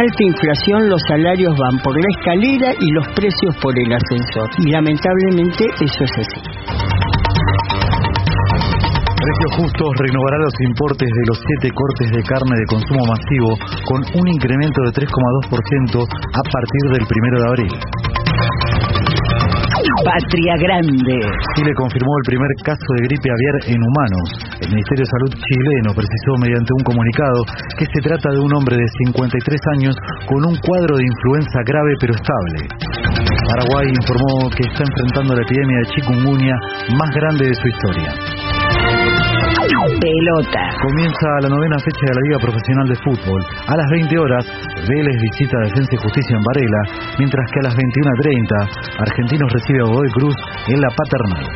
alta inflación los salarios van por la escalera y los precios por el ascensor. Y lamentablemente eso es así. Precios Justos renovará los importes de los siete cortes de carne de consumo masivo con un incremento de 3,2% a partir del primero de abril. Patria Grande. Chile confirmó el primer caso de gripe aviar en humanos. El Ministerio de Salud chileno precisó mediante un comunicado que se trata de un hombre de 53 años con un cuadro de influenza grave pero estable. Paraguay informó que está enfrentando la epidemia de chikungunya más grande de su historia. Pelota. Comienza la novena fecha de la Liga Profesional de Fútbol. A las 20 horas, Vélez visita Defensa y Justicia en Varela, mientras que a las 21.30, Argentinos recibe a Godoy Cruz en la Paternal.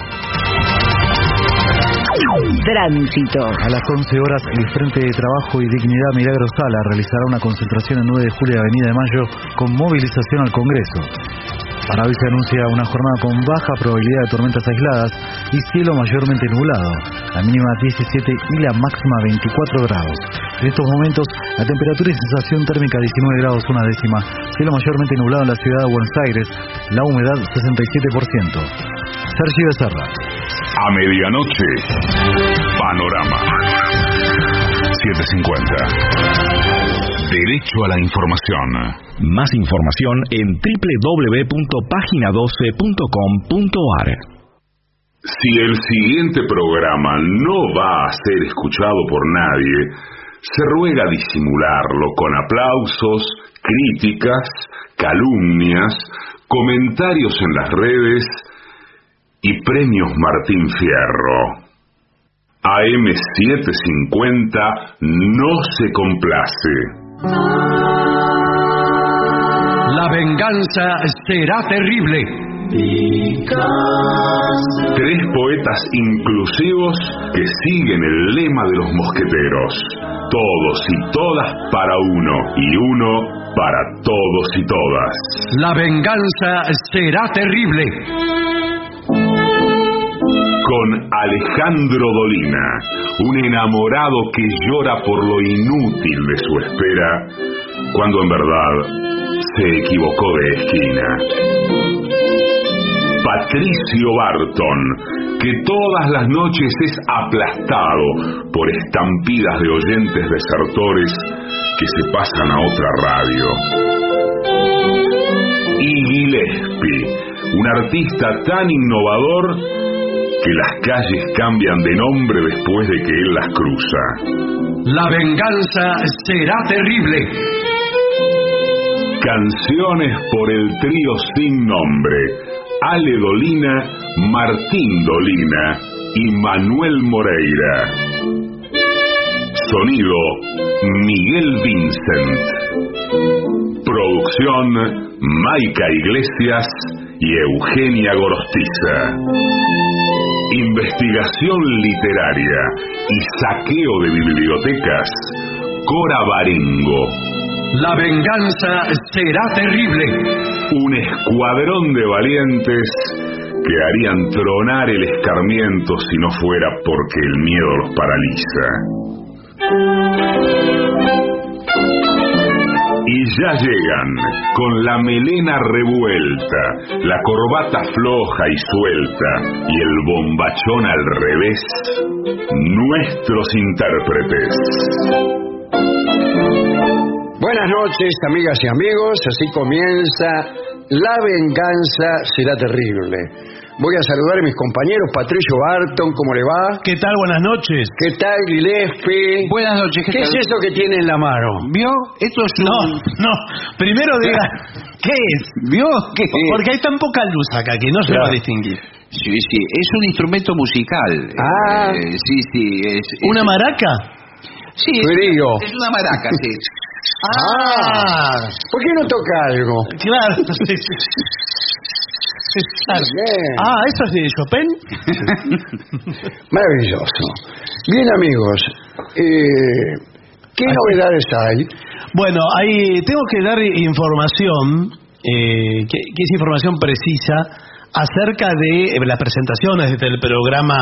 Tránsito. A las 11 horas, el Frente de Trabajo y Dignidad Milagro Sala realizará una concentración en 9 de julio de Avenida de Mayo con movilización al Congreso. Para hoy se anuncia una jornada con baja probabilidad de tormentas aisladas y cielo mayormente nublado, la mínima 17 y la máxima 24 grados. En estos momentos, la temperatura y sensación térmica 19 grados una décima, cielo mayormente nublado en la ciudad de Buenos Aires, la humedad 67%. Sergio Becerra. A medianoche, Panorama. 750. Derecho a la información. Más información en www.pagina12.com.ar. Si el siguiente programa no va a ser escuchado por nadie, se ruega disimularlo con aplausos, críticas, calumnias, comentarios en las redes y premios Martín Fierro. AM750 no se complace. La venganza será terrible. Tres poetas inclusivos que siguen el lema de los mosqueteros. Todos y todas para uno y uno para todos y todas. La venganza será terrible. Con Alejandro Dolina, un enamorado que llora por lo inútil de su espera, cuando en verdad se equivocó de esquina. Patricio Barton, que todas las noches es aplastado por estampidas de oyentes desertores que se pasan a otra radio. Y Gillespie, un artista tan innovador que las calles cambian de nombre después de que él las cruza. La venganza será terrible. Canciones por el trío sin nombre. Ale Dolina, Martín Dolina y Manuel Moreira. Sonido Miguel Vincent. Producción Maica Iglesias y Eugenia Gorostiza. Investigación literaria y saqueo de bibliotecas. Cora Barengo. La venganza será terrible. Un escuadrón de valientes que harían tronar el escarmiento si no fuera porque el miedo los paraliza. Y ya llegan, con la melena revuelta, la corbata floja y suelta y el bombachón al revés, nuestros intérpretes. Buenas noches, amigas y amigos. Así comienza La venganza será terrible. Voy a saludar a mis compañeros. Patricio Barton, ¿cómo le va? ¿Qué tal? Buenas noches. ¿Qué tal, Gillespie? Buenas noches. ¿Qué es eso que tiene en la mano? ¿Vio? Esto es No, no. Primero diga, ¿qué es? ¿Vio? ¿Qué Porque hay tan poca luz acá que no se va a distinguir. Sí, sí, es un instrumento musical. Ah. Eh, sí, sí, es... es- ¿Una maraca? Sí, es, Frío. es una maraca, sí. Ah, ¿por qué no toca algo? Claro. sí, sí. Claro. Bien. Ah, ¿eso es de Chopin? Maravilloso. Bien, amigos. eh, ¿Qué novedades hay? Bueno, ahí tengo que dar información, eh, que, que es información precisa, acerca de eh, las presentaciones del programa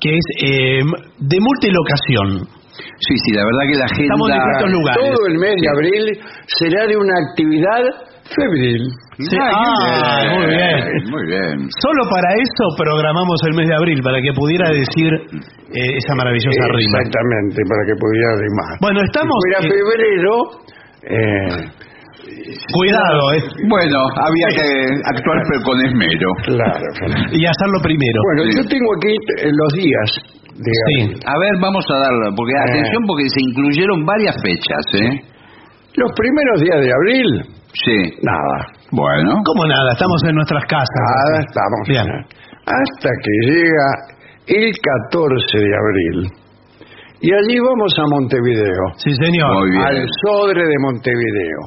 que es eh, de multilocación. Sí, sí, la verdad que la agenda... Estamos en distintos lugares. Todo el mes de abril será de una actividad febril. Sí, ah, muy bien. Muy bien. Solo para eso programamos el mes de abril, para que pudiera decir eh, esa maravillosa rima. Exactamente, para que pudiera rimar. Bueno, estamos... Si fuera eh, febrero, eh, cuidado, eh, Bueno, había que actuar pero con esmero. claro. y hacerlo primero. Bueno, Sí. yo tengo aquí eh, los días de Sí. A ver, vamos a darlo, porque Eh. atención, porque se incluyeron varias fechas, ¿eh? Los primeros días de abril, Sí. nada. Bueno. ¿Cómo nada? Estamos en nuestras casas. Nada, estamos. Bien. Hasta que llega el 14 de abril. Y allí vamos a Montevideo. Sí, señor. Muy bien. Al Sodre de Montevideo.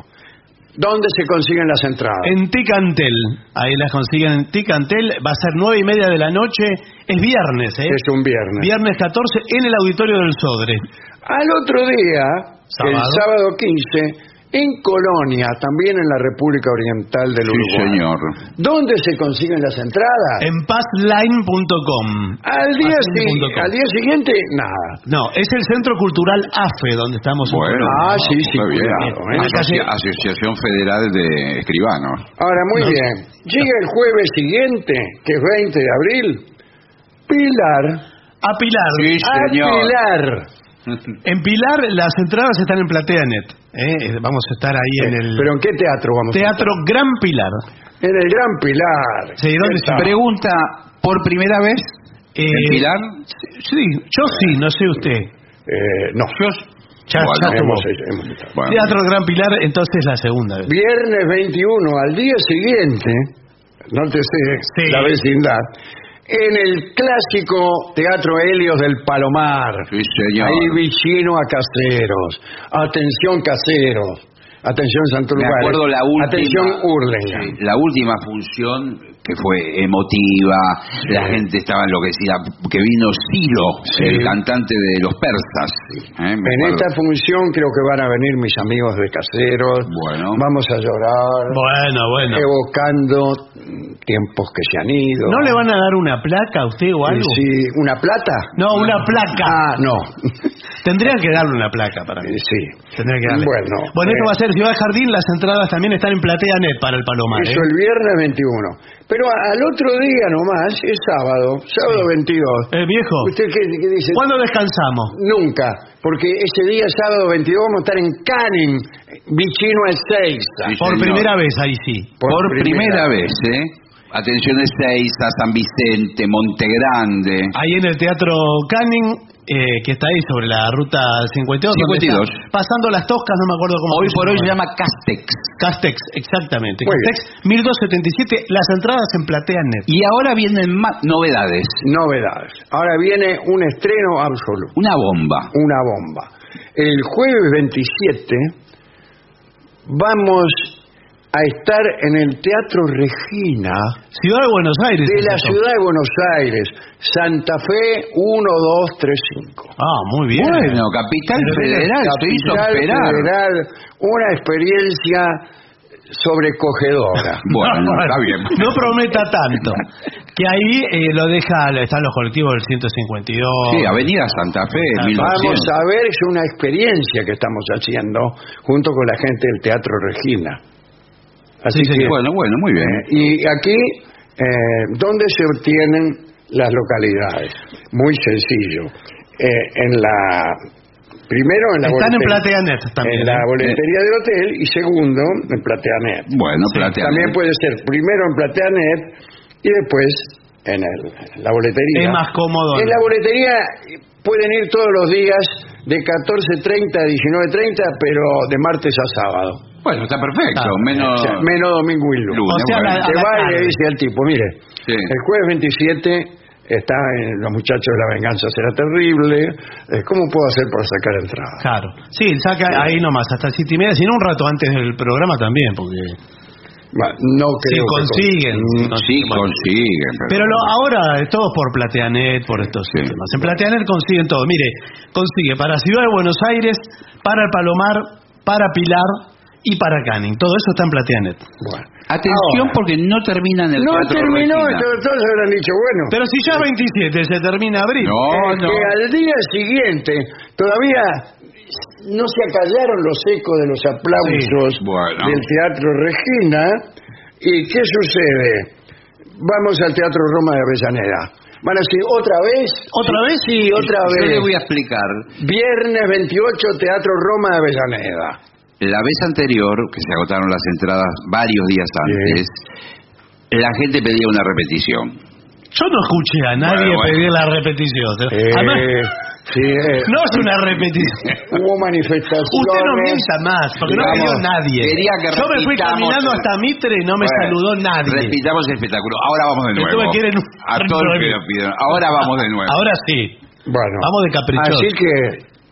¿Dónde se consiguen las entradas? En Ticantel. Ahí las consiguen en Ticantel. Va a ser nueve y media de la noche. Es viernes, ¿eh? Es un viernes. Viernes 14 en el auditorio del Sodre. Al otro día, el Sábado. sábado 15, en Colonia, también en la República Oriental del Sí, Uruguay. señor. ¿Dónde se consiguen las entradas? En passline.com. Al día, si- al día siguiente, nada. No, es el Centro Cultural AFE donde estamos. Bueno. Ah, sí, sí, muy bien. ¿eh? Asocia- Asociación Federal de Escribanos. Ahora, muy bien. Llega el jueves siguiente, que es 20 de abril. Pilar. A Pilar. Sí, A señor. Pilar. En Pilar las entradas están en PlateaNet. ¿eh? Vamos a estar ahí en el ¿Pero en qué teatro vamos? a Teatro Gran Pilar. En el Gran Pilar. Sí, ¿dónde ¿Qué tal? Pregunta, ¿por primera vez Eh, en Pilar? Sí, yo sí, no sé usted. Eh, no. Ya, Bueno, ya estuvo. hemos, hemos estado. Bueno. Teatro Gran Pilar, entonces la segunda vez. Viernes 21, al día siguiente, no te sé Sí. la vecindad, en el clásico Teatro Helios del Palomar. Sí, señor. Ahí vicino a caseros. Atención caseros. Atención Santo Me acuerdo la última. Atención Hurlingham. Sí, la última función que fue emotiva, la gente estaba enloquecida, que vino Ciro, Sí. el cantante de los persas. ¿eh? En esta función creo que van a venir mis amigos de caseros. Bueno. Vamos a llorar. Bueno, bueno. Evocando tiempos que se han ido. ¿No le van a dar una placa a usted o algo? Sí, ¿Una plata? No, una placa. Ah, no. Tendrían que darle una placa para mí. Eh, sí. Tendría que darle. Bueno, Bueno, esto eh, va a ser Ciudad Jardín, las entradas también están en PlateaNet para el Palomar. Eso ¿eh? el viernes 21. Pero al otro día nomás, es sábado, sábado 22. Eh, viejo, ¿Usted qué, qué dice? ¿cuándo descansamos? Nunca, porque ese día, sábado 22, vamos a estar en Canning, Vicino a Ezeiza. Sí, Por señor. primera vez, ahí sí. Por, primera, vez, ¿eh? Atención Ezeiza, San Vicente, Montegrande. Ahí en el Teatro Canning, eh, que está ahí sobre la ruta 52. donde 52. está Pasando las toscas, no me acuerdo cómo Hoy por hoy se llama. Castex. Castex, exactamente. Muy Castex 1277, las entradas en PlateaNet. Y ahora vienen más novedades. Novedades. Ahora viene un estreno absoluto, Una bomba. una bomba. El jueves 27 vamos a estar en el Teatro Regina Ciudad de Buenos Aires. de la ciudad de Buenos Aires, Santa Fe 1235. Ah, muy bien. Bueno, Capital Federal Capital. Federal, una experiencia sobrecogedora. Bueno, está bien. No prometa tanto. Que ahí eh, lo deja, están los colectivos del 152. Sí, Avenida Santa Fe, Ah, 1200. Vamos a ver, es una experiencia que estamos haciendo junto con la gente del Teatro Regina. Así Sí, sí, que, Bueno, bueno, muy bien. eh, y aquí, eh, ¿dónde se obtienen las localidades? Muy sencillo. Eh, en la primero en la Están en boletería- PlateaNet también. en la ¿eh? boletería del hotel y segundo en Plateanet. Bueno, plateado. También puede ser primero en Plateanet y después en, el, en la boletería. Es más cómodo. En la boletería pueden ir todos los días de 14.30 a 19.30, pero de martes a sábado. Bueno, está perfecto. Ah, menos. O sea, menos domingo y lunes. lunes. O sea, bueno. la- va y le dice al tipo, mire, Sí. el jueves 27 está en Los Muchachos de la Venganza será terrible. eh, ¿Cómo puedo hacer para sacar entrada? Claro. Sí, saca ahí nomás, hasta siete y media, sino un rato antes del programa también, porque... No Si creo que consiguen. con- no- Sí, consiguen. Pero lo, ahora es todo por Plateanet, por estos Sí. temas. En Plateanet consiguen todo. Mire, consigue para Ciudad de Buenos Aires, para el Palomar, para Pilar y para Canning. Todo eso está en Plateanet. Bueno. Atención Ahora, porque no termina en el no terminó, todos habrán dicho, bueno, Pero si ya 27 se termina abril. No, eh, no. que al día siguiente todavía no se acallaron los ecos de los aplausos Sí, bueno. del Teatro Regina. ¿Y qué sucede? Vamos al Teatro Roma de Avellaneda. Van a decir, ¿otra vez? ¿Otra vez? Sí, otra Yo vez. le voy a explicar. Viernes 28, Teatro Roma de Avellaneda. La vez anterior, que se agotaron las entradas varios días antes, la gente pedía una repetición. Yo no escuché a nadie Bueno, bueno. pedir la repetición. Eh, Además, sí, eh, no es una repetición. hubo manifestaciones. Usted no mienta más, porque no Digamos, pidió nadie. quería que Yo me fui caminando hasta Mitre y no me Bueno, saludó nadie. Repitamos el espectáculo. Ahora vamos de nuevo. en A todos los que lo pidieron. Ahora vamos de nuevo. Ahora sí. Bueno, Vamos de caprichoso. Así que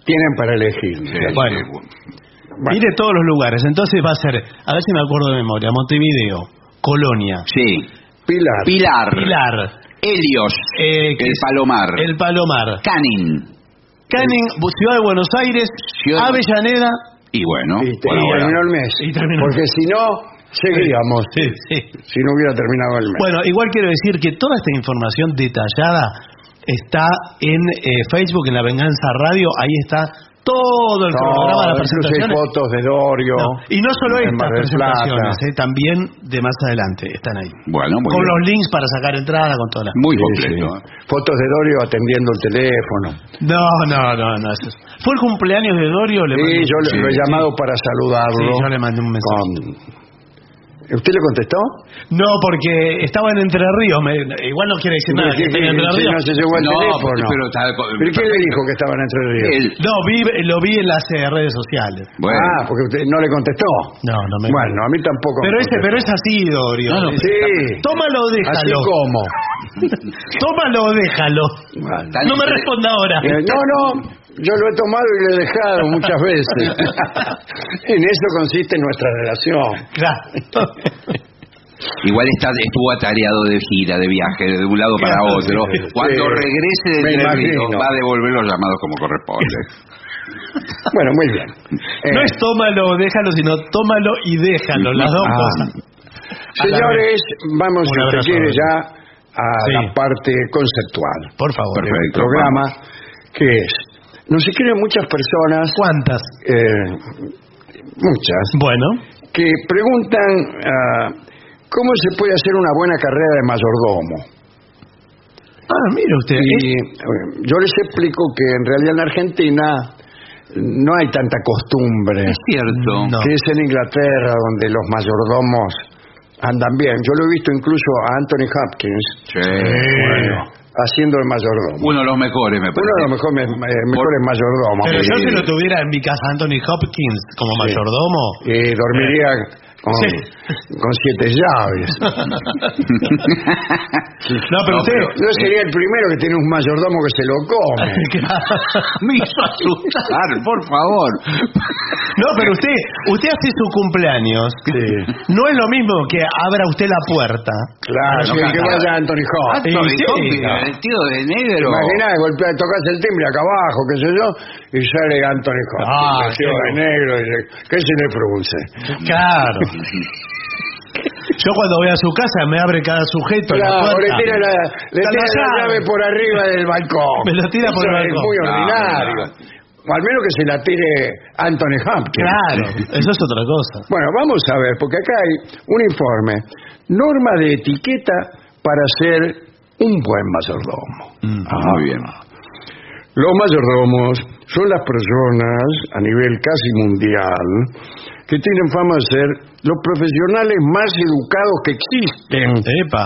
tienen para elegir. Sí, Bueno. bueno. De todos los lugares. Entonces va a ser, a ver si me acuerdo de memoria, Montevideo, Colonia, Sí. Pilar. Pilar. Pilar, Helios. eh, el Palomar. El Palomar, Canning. Canning, Ciudad de Buenos Aires, Ciudad- Avellaneda. Y bueno. Y, te- por y ahora. terminó el mes. Y terminó. Porque si no, seguíamos. Sí, sí. Si no hubiera terminado el mes. Bueno, igual quiero decir que toda esta información detallada está en eh, Facebook, en La Venganza Radio. Ahí está todo el No, programa de las incluso hay presentaciones. fotos de Dorio. No, y no solo estas presentaciones, eh, también de más adelante están ahí. Bueno, muy con bien. los links para sacar entrada, con todas las... Muy completo. sí. Fotos de Dorio atendiendo el teléfono. No, no, no, no. ¿Fue el cumpleaños de Dorio? Le Sí, yo sí, lo he sí. llamado para saludarlo. Sí, yo le mandé un mensaje. con- ¿Usted le contestó? No, porque estaba en Entre Ríos. me- igual no quiere decir nada. ¿Qué- que esté qué- en Entre si Ríos. no se llegó al No, teléfono. pero está- ¿Pero quién le dijo que estaban entre ríos? Él. No, vi, lo vi en las eh, redes sociales. Bueno. Ah, porque usted no le contestó. No, no me... Bueno, a mí tampoco. pero, me ese, pero es así, Dorio. No, no, Sí. Tómalo o Así déjalo. como. Tómalo o déjalo. No me responda ahora. Eh, no, no, yo lo he tomado y lo he dejado muchas veces. en eso consiste nuestra relación. Claro. Igual está, estuvo atareado de gira, de viaje, de un lado para otro. sí. Cuando Sí. regrese de Me Entre imagino. Ríos, va a devolver los llamados como corresponde. Bueno, muy bien. No Eh, es tómalo o déjalo, sino tómalo y déjalo. Las dos Ah. cosas. Señores, vamos, si usted quiere, ya a Sí. la parte conceptual Por favor. del programa, que es, nos escriben muchas personas, ¿Cuántas? eh, muchas, Bueno. que preguntan ah, cómo se puede hacer una buena carrera de mayordomo. Ah, mire usted. Y eh, yo les explico que en realidad en Argentina no hay tanta costumbre Es cierto. No. que es en Inglaterra donde los mayordomos andan bien. Yo lo he visto incluso a Anthony Hopkins Sí. bueno, haciendo el mayordomo. Uno de los mejores, me Uno parece. de los mejores, eh, mejores mayordomos. Pero yo si lo tuviera en mi casa Anthony Hopkins como Sí. mayordomo. y dormiría con, Sí. con siete llaves. No, pero No, usted. No sería el primero que tiene un mayordomo que se lo come. Me hizo asustar, por favor. No, pero usted, usted hace su cumpleaños. No es lo mismo que abra usted la puerta. Claro, no, que, que claro. vaya Anthony Hopkins. Anthony sí. Hopkins, vestido de negro. Imaginá, golpea, tocas el timbre acá abajo, qué sé yo, y sale Anthony Hopkins, Ah, vestido qué de negro, y dice, ¿qué se le produce? Claro. Yo cuando voy a su casa me abre cada sujeto la Claro, le puerta. tira la, le tira la la llave. por arriba del balcón. Me lo tira por Eso el es balcón. muy No, ordinario. O al menos que se la tire Anthony Hopkins. Claro, eso es otra cosa. Bueno, vamos a ver, porque acá hay un informe. Norma de etiqueta para ser un buen mayordomo. Mm. Ah, Muy bien. Los mayordomos son las personas a nivel casi mundial que tienen fama de ser los profesionales más educados que existen. Epa.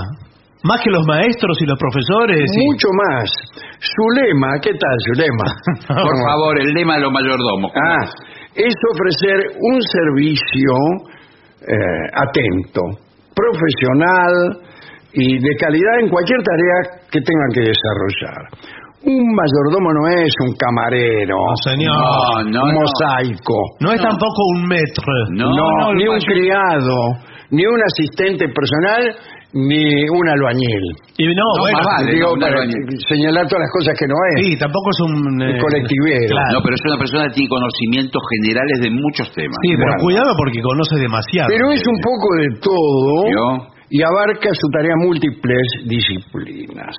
Más que los maestros y los profesores. y- Mucho más. Su lema, ¿qué tal su lema? Por favor, el lema de los mayordomos. Ah, es ofrecer un servicio eh, atento, profesional y de calidad en cualquier tarea que tengan que desarrollar. Un mayordomo no es un camarero, No, señor. No, no, un no. mosaico, No es tampoco un metro. No, no, no, ni un criado, ni un asistente personal, ni un albañil. Y no, No, bueno, vale. Digo, un para albañil. señalar todas las cosas que no es. sí, tampoco es un... Un eh, colectivero. claro. No, pero es una persona que tiene conocimientos generales de muchos temas. Sí, pero Bueno. cuidado porque conoce demasiado. Pero es un poco de todo ¿Yo? y abarca su tarea múltiples disciplinas.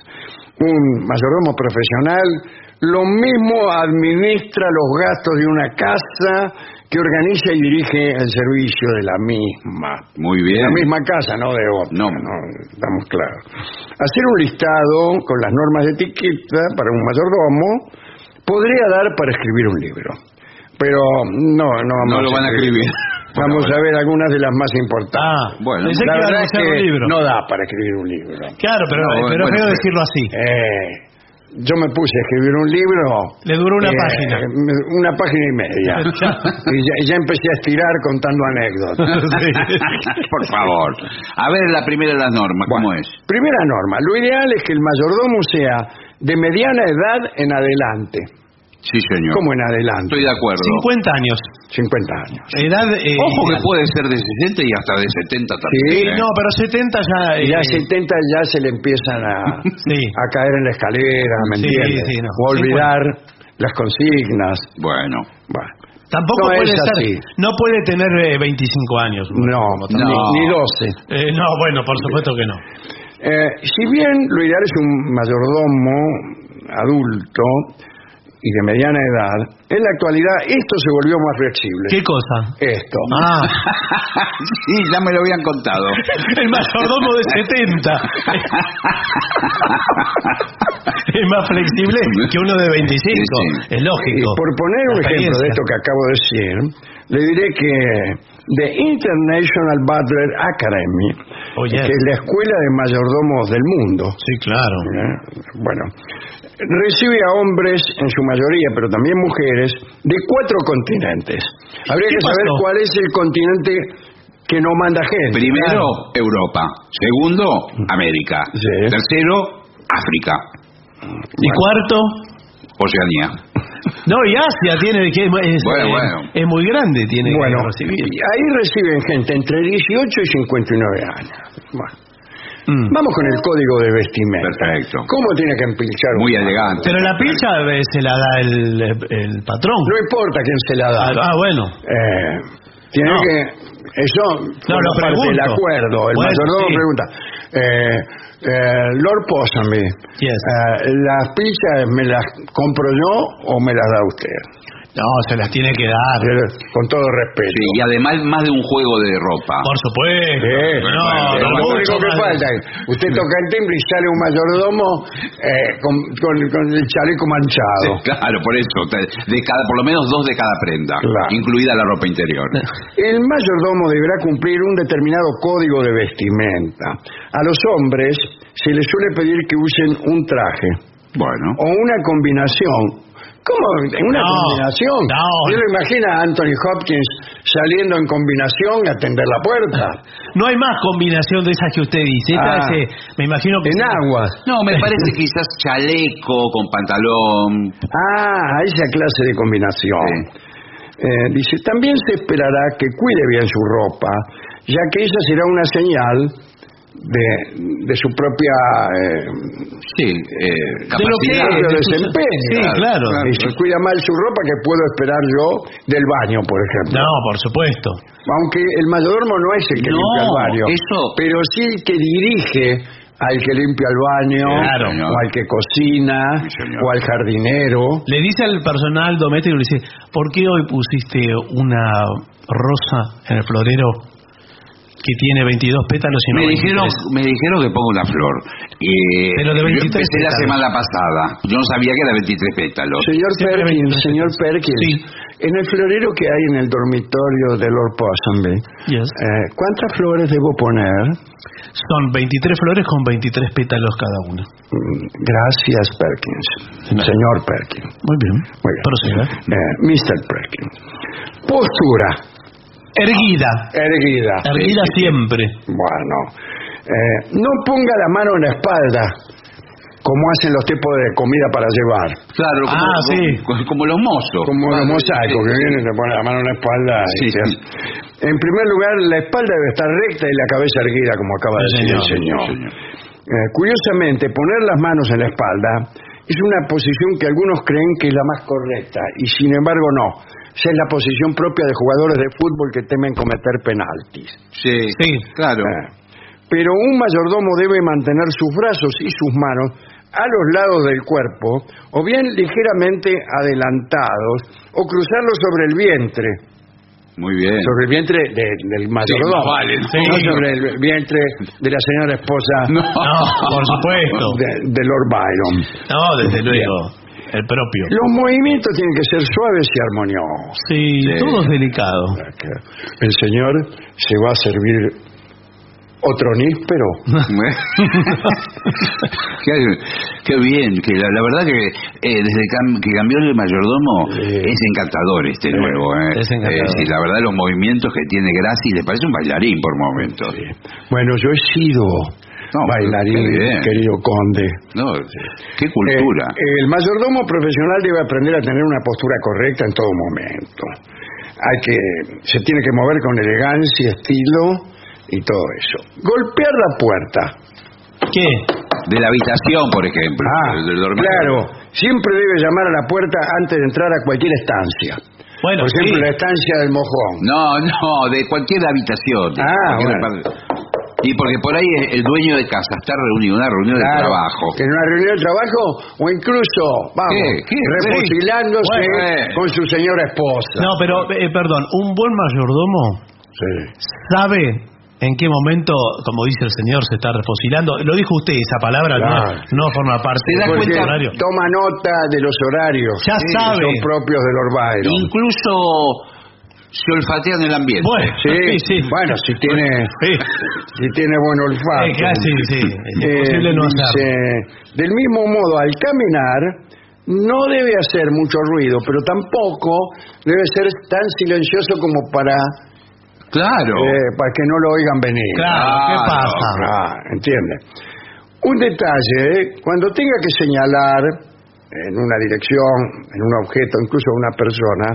Un mayordomo profesional lo mismo administra los gastos de una casa que organiza y dirige el servicio de la misma. Muy De bien. la misma casa, no de otra. No. Estamos claros. Hacer un listado con las normas de etiqueta para un mayordomo podría dar para escribir un libro. Pero no, no vamos No lo van a escribir. Vamos Bueno, a ver algunas de las más importantes. Ah, Bueno, pensé la que verdad es que un libro. no da para escribir un libro. Claro, pero, No, pero es bueno, pero- decirlo así. Eh, yo me puse a escribir un libro. Le duró una eh, página. Una página y media. y ya, ya empecé a estirar contando anécdotas. Por favor. A ver la primera de las normas, ¿cómo es? Primera norma. Lo ideal es que el mayordomo sea de mediana edad en adelante. Sí, señor. ¿Cómo en adelante? Estoy de acuerdo. 50 años. 50 años. Edad... eh, Ojo que puede ser de 60 y hasta de 70 también. Sí, ¿eh? No, pero 70 ya... Y ya eh, 70 ya se le empiezan a, Sí. a caer en la escalera, ¿me Sí, entiendes? sí, no. O a olvidar las consignas. Bueno. Bueno, Tampoco No puede es ser... así. No puede tener eh, 25 años. no, No. Ni, ni 12. Eh, no, bueno, por supuesto que no. Eh, si bien lo ideal es un mayordomo adulto y de mediana edad, en la actualidad esto se volvió más flexible. ¿Qué cosa? Esto. Ah, sí, ya me lo habían contado. el mayordomo de 70. es más flexible que uno de 25. Sí, sí. Es Y lógico. por poner un ejemplo de esto que acabo de decir, le diré que The International Butler Academy, Oh, yes. que es la escuela de mayordomos del mundo, Sí, claro. ¿eh? bueno, recibe a hombres, en su mayoría, pero también mujeres, de cuatro continentes. Habría ¿Qué que saber pasó? cuál es el continente que no manda gente. Primero, Europa. Segundo, América. Sí. Tercero, África. ¿Y cuarto? Oceanía. No, y Asia tiene que es, Bueno, eh, bueno. es muy grande, tiene Bueno, que recibir. ahí reciben gente entre 18 y 59 años. Bueno, Mm. vamos con el código de vestimenta. Perfecto. ¿Cómo tiene que empilchar Muy elegante. Pero la pilcha eh, se la da el, el patrón. No importa quién se la da. Ah, ah, bueno. Eh, tiene No. que... Eso No, lo parte del pregunto. acuerdo. El Bueno, mayordomo sí. pregunta... Eh, eh, Lord Ponsonby, Yes. eh, ¿las pizzas me las compro yo o me las da usted? No, se las tiene que dar. Con todo respeto. Sí, y además más de un juego de ropa. Por supuesto. Sí, no, es no, lo único que falta. Usted toca el timbre y sale un mayordomo eh, con, con- con el chaleco manchado. Claro, por eso. De cada, por lo menos dos de cada prenda. Claro. Incluida la ropa interior. El mayordomo deberá cumplir un determinado código de vestimenta. A los hombres se les suele pedir que usen un traje Bueno. o una combinación. ¿Cómo? ¿Una No, combinación? no. Yo lo imagino a Anthony Hopkins saliendo en combinación a atender la puerta. No hay más combinación de esas que usted dice. Esta Ah. es, eh, me imagino que... En agua. No, me parece quizás chaleco con pantalón. Ah, esa clase de combinación. Eh, dice, también se esperará que cuide bien su ropa, ya que esa será una señal de, de su propia eh, Sí, eh, capacidad. de desempeño. Sí, claro. Y si cuida mal su ropa, que puedo esperar yo del baño, por ejemplo? No, por supuesto. Aunque el mayordomo no es el que No, limpia el baño, eso- pero sí el que dirige al que limpia el baño, Claro, o al que cocina, o al jardinero. Le dice al personal doméstico, le dice, ¿por qué hoy pusiste una rosa en el florero que tiene 22 pétalos y no Me dijeron, 23? me dijeron que ponga una flor. Eh, Pero de yo 23 empecé la pétalos. semana pasada. Yo no sabía que era 23 pétalos. Señor Siempre Perkins, 23. señor Perkins, Sí. en el florero que hay en el dormitorio de Lord Ponsonby, Yes. eh, ¿cuántas flores debo poner? Son 23 flores con 23 pétalos cada una. Mm, Gracias, Perkins. Señor Perkins. Muy bien. Muy bien. Proceda. Eh, Mr. Perkins. Postura. Erguida. Erguida. Erguida siempre. Bueno. eh, no ponga la mano en la espalda, como hacen los tipos de comida para llevar. Claro, como, Ah, sí. como, como los mozos. Como los mosaicos, que sí, vienen y te ponen la mano en la espalda. y te En primer lugar, la espalda debe estar recta y la cabeza erguida, como acaba de decir el señor. señor. Sí, señor. Eh, curiosamente, poner las manos en la espalda es una posición que algunos creen que es la más correcta, y sin embargo no. Esa es la posición propia de jugadores de fútbol que temen cometer penaltis. Sí, Sí. claro. Eh, Pero un mayordomo debe mantener sus brazos y sus manos a los lados del cuerpo, o bien ligeramente adelantados, o cruzarlos sobre el vientre, Muy bien. sobre el vientre de- del mayordomo, más vale, sí. no sobre el vientre de la señora esposa No. No, por supuesto. de, de Lord Byron. No, desde luego. El propio. Los movimientos tienen que ser suaves y armoniosos. Sí, Sí. todo es delicado. El señor se va a servir otro níspero. qué, qué bien, que la, la verdad que eh, desde cam- que cambió el mayordomo Sí. es encantador este nuevo. eh. Es encantador. Eh, sí, la verdad los movimientos que tiene Graci le parece un bailarín por momentos. Bueno, yo he sido No, bailarín, querido conde. No, qué cultura. Eh, el mayordomo profesional debe aprender a tener una postura correcta en todo momento. Hay que, se tiene que mover con elegancia, estilo y todo eso. Golpear la puerta. ¿Qué? de la habitación, por ejemplo. Ah, del- del dormitorio. claro. Siempre debe llamar a la puerta antes de entrar a cualquier estancia. Bueno, Por ejemplo, sí. la estancia del mojón. No, no, de cualquier habitación. de Ah, cualquier bueno. Y porque por ahí el dueño de casa está reunido, una reunión de trabajo. En una reunión de trabajo o incluso, vamos, ¿Qué? Bueno, eh. con su señora esposa. No, pero, eh, perdón, un buen mayordomo Sí. sabe en qué momento, como dice el señor, se está refosilando. Lo dijo usted, esa palabra Claro. no, no forma parte Se da del cuenta- horario. toma nota de los horarios. Ya que sabe. Son propios del Orbairo. Incluso se olfatean el ambiente. Bueno, Sí, sí, sí. bueno, si tiene, Sí. si tiene buen olfato. Eh, claro, sí. Es Eh, imposible no dice, hacerlo. del mismo modo, al caminar, no debe hacer mucho ruido, pero tampoco debe ser tan silencioso como para, Claro. eh, para que no lo oigan venir. Claro, ¿qué pasa? Ah, entiende. Un detalle, cuando tenga que señalar en una dirección, en un objeto, incluso una persona,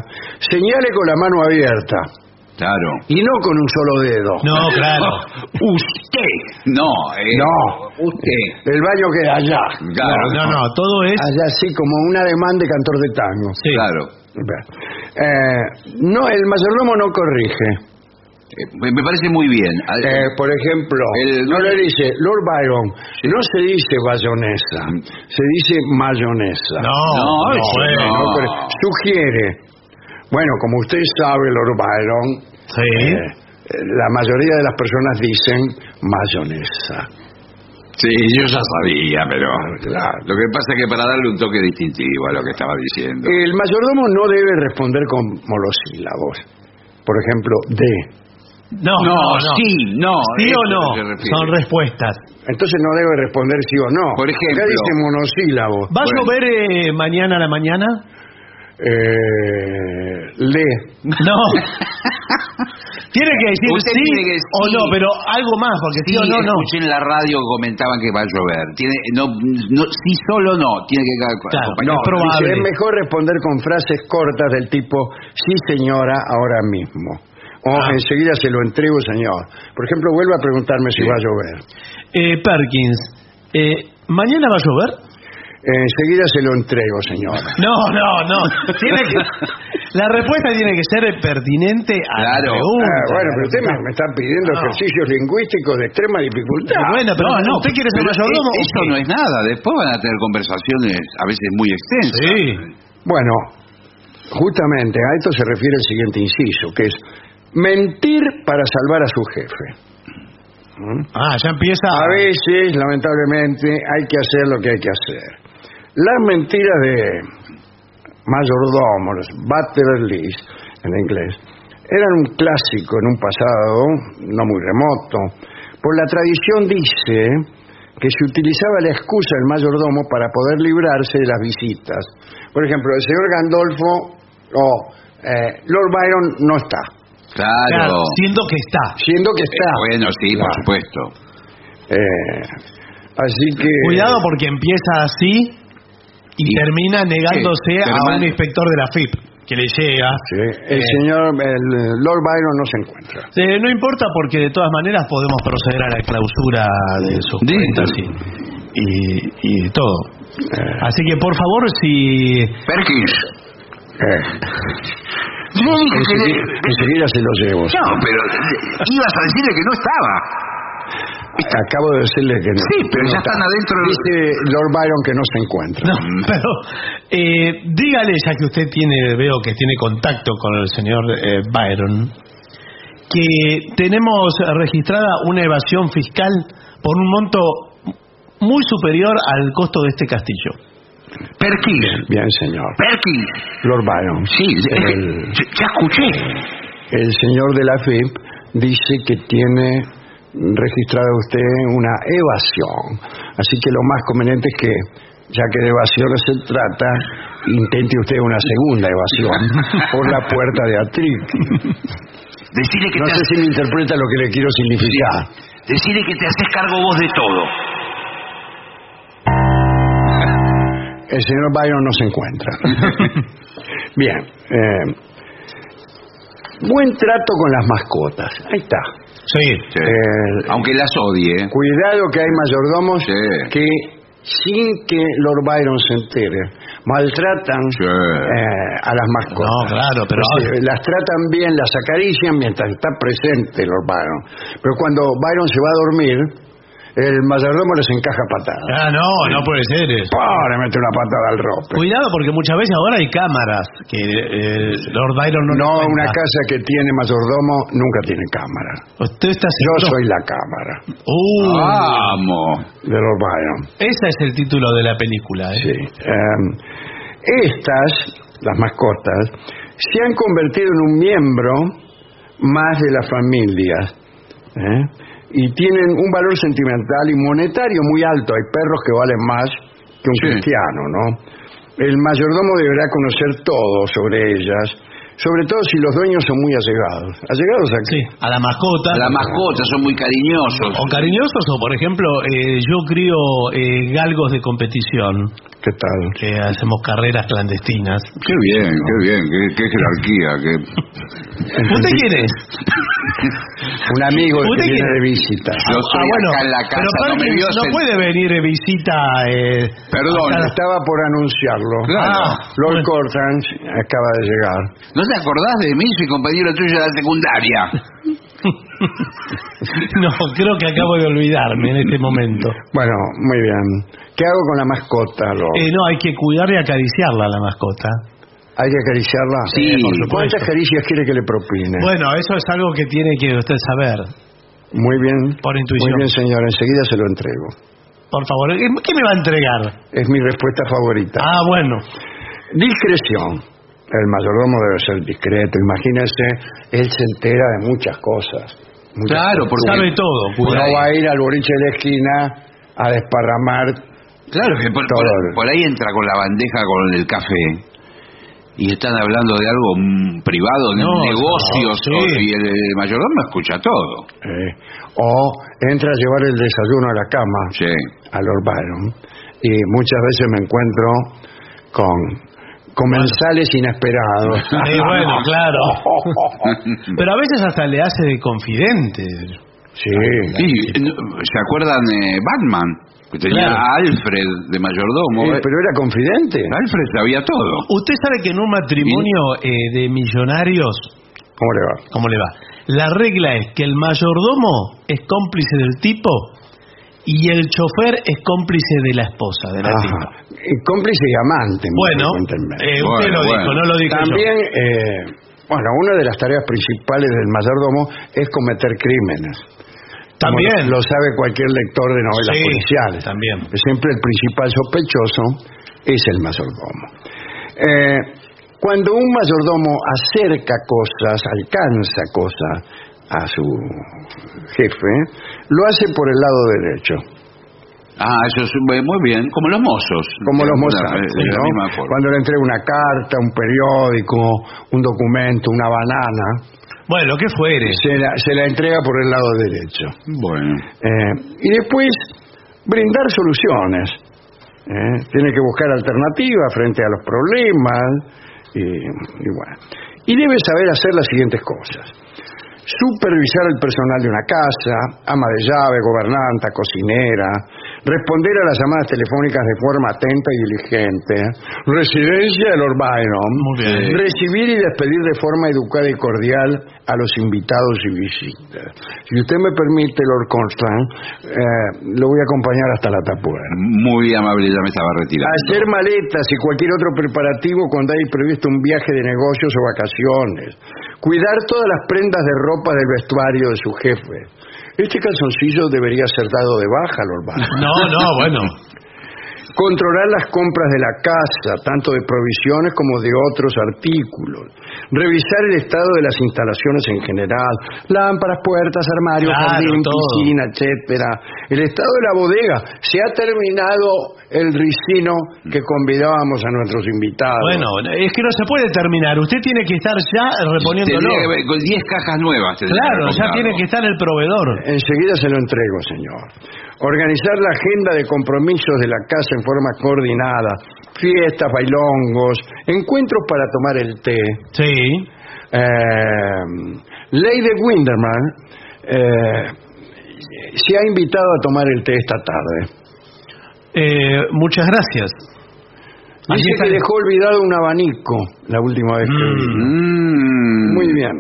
señale con la mano abierta Claro. y no con un solo dedo. No, claro. Usted. No, eh, No. Usted. El baño queda allá. Claro. No, no, todo es... Allá así como un ademán de cantor de tango. Sí. Claro. Eh, no, el mayordomo no corrige. Eh, Me parece muy bien. Al- Eh, por ejemplo, El- no le dice, Lord Byron, no se dice bayonesa, se dice mayonesa. No, No, no, bueno. no. No, pero sugiere. Bueno, como usted sabe, Lord Byron, Sí. eh, la mayoría de las personas dicen mayonesa. Sí, yo ya sabía, pero Claro. lo que pasa es que para darle un toque distintivo a lo que estaba diciendo. El mayordomo no debe responder con monosílabos. Por ejemplo, de. No, no, no. sí, no. ¿Sí o no? Son respuestas. Entonces no debe responder sí o no. Por ejemplo. Acá dice monosílabos. ¿Va a llover eh, mañana a la mañana? Eh, le. No. tiene que decir Usted sí, tiene que o sí. no, pero algo más, porque sí, Sí, o no, no. escuché en la radio que comentaban que va a llover. Tiene, no, no, sí solo no, tiene que Claro. No, es probable. es mejor responder con frases cortas del tipo, sí señora, ahora mismo. O Ah. enseguida se lo entrego, señor. Por ejemplo, vuelve a preguntarme si Sí. va a llover. Eh, Perkins, eh, ¿mañana va a llover? Enseguida se lo entrego, señor. No, no, no. Tiene que, la respuesta tiene que ser pertinente a Claro. la pregunta. Ah, bueno, pero usted me, me está pidiendo No. ejercicios lingüísticos de extrema dificultad. Bueno, pero No, no, ¿usted quiere ser mayordomo? e- Eso no es nada. Después van a tener conversaciones a veces muy extensas. Sí. Bueno, justamente a esto se refiere el siguiente inciso, que es mentir para salvar a su jefe. ¿Mm? Ah, ya empieza. A veces, lamentablemente, hay que hacer lo que hay que hacer. Las mentiras de mayordomo, los Butlerleys en inglés, eran un clásico en un pasado no muy remoto. Por la tradición dice que se utilizaba la excusa del mayordomo para poder librarse de las visitas. Por ejemplo, el señor Gandolfo o eh, Lord Byron no está, Claro. Claro, siendo que está. siendo que está. Eh, bueno, sí, por supuesto. Eh, Así que... Cuidado porque empieza así y, Y- termina negándose Sí, a un inspector de la FIP que le llega. Sí, el Eh, señor, el Lord Byron no se encuentra. eh, no importa porque de todas maneras podemos proceder a la clausura de sus Sí. cuentas y, y, y todo. Eh, Así que por favor, si Perkins. Eh, Yo dije que... enseguida, se lo llevo. No, pero ibas a decirle que no estaba. Acabo de decirle que no. Sí, pero no ya está. están adentro Dice Lord Byron que no se encuentra. No, pero eh, dígale, ya que usted tiene, veo que tiene contacto con el señor eh, Byron, que tenemos registrada una evasión fiscal por un monto muy superior al costo de este castillo. Perkins. Bien, señor. Perkins. Lord Byron. Sí, El- ya- ya escuché. El señor de la FIP dice que tiene registrada usted una evasión. Así que lo más conveniente es que, ya que de evasiones se trata, intente usted una segunda evasión por la puerta de Atric. Decirle que No te sé si me interpreta lo que le quiero significar. Decirle que te haces cargo vos de todo. El señor Byron no se encuentra. Bien. eh, buen trato con las mascotas. Ahí está. Sí. Eh, Aunque las odie. Cuidado que hay mayordomos Sí. que sin que Lord Byron se entere maltratan Sí. eh, a las mascotas. No, claro, pero Es decir, las tratan bien, las acarician mientras está presente Lord Byron. Pero cuando Byron se va a dormir, el mayordomo les encaja patadas. Ah, no, no puede ser eso. ¡Pah! Le mete una patada al rope. Cuidado porque muchas veces ahora hay cámaras que eh, Lord Byron no No, una cuenta. casa que tiene mayordomo nunca tiene cámara. Usted está Yo seguro. soy la cámara Uh, Vamos. de Lord Byron. Ese es el título de la película. ¿eh? Sí. Em, estas, las mascotas, se han convertido en un miembro más de la familia. ¿eh? Y tienen un valor sentimental y monetario muy alto. Hay perros que valen más que un Sí. cristiano, ¿no? El mayordomo deberá conocer todo sobre ellas, sobre todo si los dueños son muy allegados. ¿Allegados a qué? Sí, a la mascota. Las mascotas son muy cariñosos. O cariñosos, o por ejemplo, eh, yo crío eh, galgos de competición, ¿Qué tal? que hacemos carreras clandestinas. Qué bien, qué bien, qué, qué jerarquía. Qué... ¿Usted quién es? Un amigo que ¿Usted viene quién de visita. Yo soy acá en la casa, pero no me vio no sen- puede venir de visita. Eh, Perdón. Estaba por anunciarlo. Claro. Ah, Lord bueno. Cortran acaba de llegar. ¿No te acordás de mí? Soy compañero tuyo de la secundaria. no, creo que acabo de olvidarme en este momento. Bueno, muy bien. ¿Qué hago con la mascota, Lord? Eh, no, hay que cuidar y acariciarla a la mascota. ¿Hay que acariciarla? Sí, por supuesto. ¿Cuántas caricias quiere que le propine? Bueno, eso es algo que tiene que usted saber. Muy bien. Por intuición. Muy bien, señor. Enseguida se lo entrego. Por favor, ¿qué qué me va a entregar? Es mi respuesta favorita. Ah, bueno. Discreción. El mayordomo debe ser discreto. Imagínese, él se entera de muchas cosas. Muchas Claro, cosas. porque... Sabe todo. Cuidado. va a ir al boliche de la esquina a desparramar Claro, que por, Todo. por- por ahí entra con la bandeja con el café y están hablando de algo mm, privado, de No, negocios, no, sí. y el, el mayordomo escucha todo. Eh, o entra a llevar el desayuno a la cama Sí. a Lord Byron y muchas veces me encuentro con comensales inesperados. Sí, bueno, claro. Pero a veces hasta le hace de confidente. Sí. Sí, no, ¿Se acuerdan de Batman? Que tenía Claro. a Alfred de mayordomo. Eh, pero era confidente. Alfred sabía todo. Usted sabe que en un matrimonio eh, de millonarios, ¿Cómo le va? ¿cómo le va? La regla es que el mayordomo es cómplice del tipo y el chofer es cómplice de la esposa, de la tipa. Y cómplice y amante. Bueno, eh, usted Bueno, lo bueno. dijo, no lo dijo yo. También, eh, bueno, una de las tareas principales del mayordomo es cometer crímenes. También. Lo sabe cualquier lector de novelas Sí, policiales. también. Siempre el principal sospechoso es el mayordomo. Eh, cuando un mayordomo acerca cosas, alcanza cosas a su jefe, lo hace por el lado derecho. Ah, eso es muy bien, como los mozos. Como los mozos. Cuando le entrega una carta, un periódico, un documento, una banana, Bueno, lo que fuere. se la, se la entrega por el lado derecho. Bueno. Eh, y después brindar soluciones. ¿eh? Tiene que buscar alternativas frente a los problemas y, y bueno. Y debe saber hacer las siguientes cosas. Supervisar el personal de una casa, ama de llave, gobernanta, cocinera, responder a las llamadas telefónicas de forma atenta y diligente, residencia de Lord Byron, Muy bien. recibir y despedir de forma educada y cordial a los invitados y visitas. Si usted me permite, Lord Constant, eh, lo voy a acompañar hasta la tapuera. Muy amable, ya me estaba retirando. Hacer maletas y cualquier otro preparativo cuando hay previsto un viaje de negocios o vacaciones. Cuidar todas las prendas de ropa del vestuario de su jefe. Este calzoncillo debería ser dado de baja, Lord Byron. No, no, bueno. Controlar las compras de la casa, tanto de provisiones como de otros artículos. Revisar el estado de las instalaciones en general. Lámparas, puertas, armarios, Claro, jardín, piscina, etcétera. El estado de la bodega. Se ha terminado el ricino que convidábamos a nuestros invitados. Bueno, es que no se puede terminar. Usted tiene que estar ya reponiéndolo. Tendría que ver con 10 cajas nuevas. Claro, ya tiene que estar el proveedor. Enseguida se lo entrego, señor. Organizar la agenda de compromisos de la casa en forma coordinada. Fiestas, bailongos, encuentros para tomar el té. Sí. Eh, Lady Winderman eh, se ha invitado a tomar el té esta tarde. Eh, muchas gracias. Dice que dejó olvidado un abanico la última vez que. Mm. Muy bien.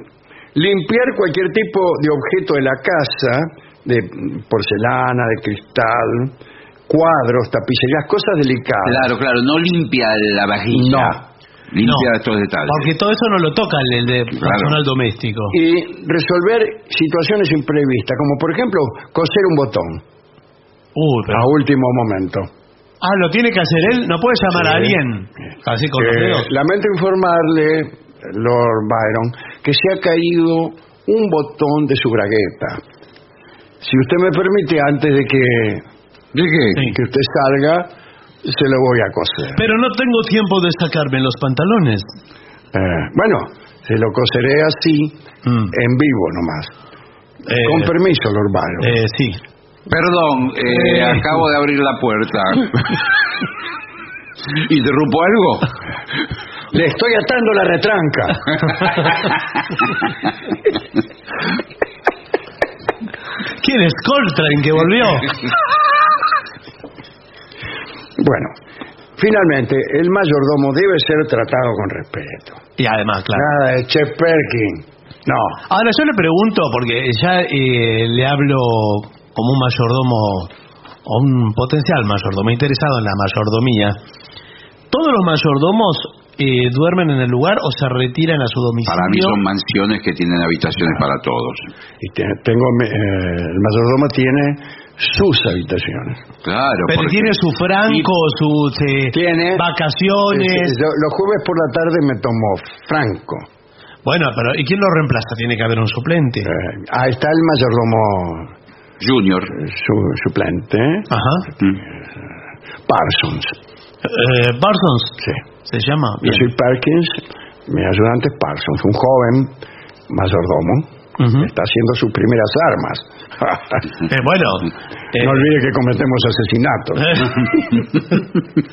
Limpiar cualquier tipo de objeto de la casa, de porcelana, de cristal, cuadros, tapicerías, cosas delicadas. Claro, claro, no limpia la vajilla. No. Limpia No, estos detalles. Porque todo eso no lo toca el, el de personal doméstico. Y resolver situaciones imprevistas, como por ejemplo coser un botón pero- a último momento. Ah, lo tiene que hacer él. No puede llamar a alguien. Así con los Eh, dedos. lamento informarle, Lord Byron, que se ha caído un botón de su bragueta. Si usted me permite, antes de que, Sí. que usted salga, se lo voy a coser. Pero no tengo tiempo de sacarme los pantalones. Eh, bueno, se lo coseré así, Mm. en vivo nomás. Eh, Con permiso, Lord Byron. eh, sí. Perdón, eh, Eh. acabo de abrir la puerta. ¿Interrumpo algo? Le estoy atando la retranca. ¿Quién es Coltrane que volvió? bueno, finalmente, el mayordomo debe ser tratado con respeto. y además, claro. Nada de Chef Perkin. No. Ahora yo le pregunto, porque ya eh, le hablo como un mayordomo o un potencial mayordomo interesado en la mayordomía. ¿Todos los mayordomos eh, duermen en el lugar o se retiran a su domicilio? Para mí son mansiones que tienen habitaciones para todos. Y te- tengo, eh, el mayordomo tiene sus habitaciones. Claro. Pero porque- tiene su franco, sus eh, Tiene- vacaciones. Yo- los jueves por la tarde me tomo Franco. Bueno, pero ¿y quién lo reemplaza? Tiene que haber un suplente. Eh, ahí está el mayordomo Junior. eh, su, suplente, Ajá. Mm. Parsons. Eh, Parsons Sí. se llama. Yo Bien. soy Perkins, mi ayudante es Parsons, un joven mayordomo. Está haciendo sus primeras armas. Eh, bueno. eh, no olvide que cometemos asesinatos.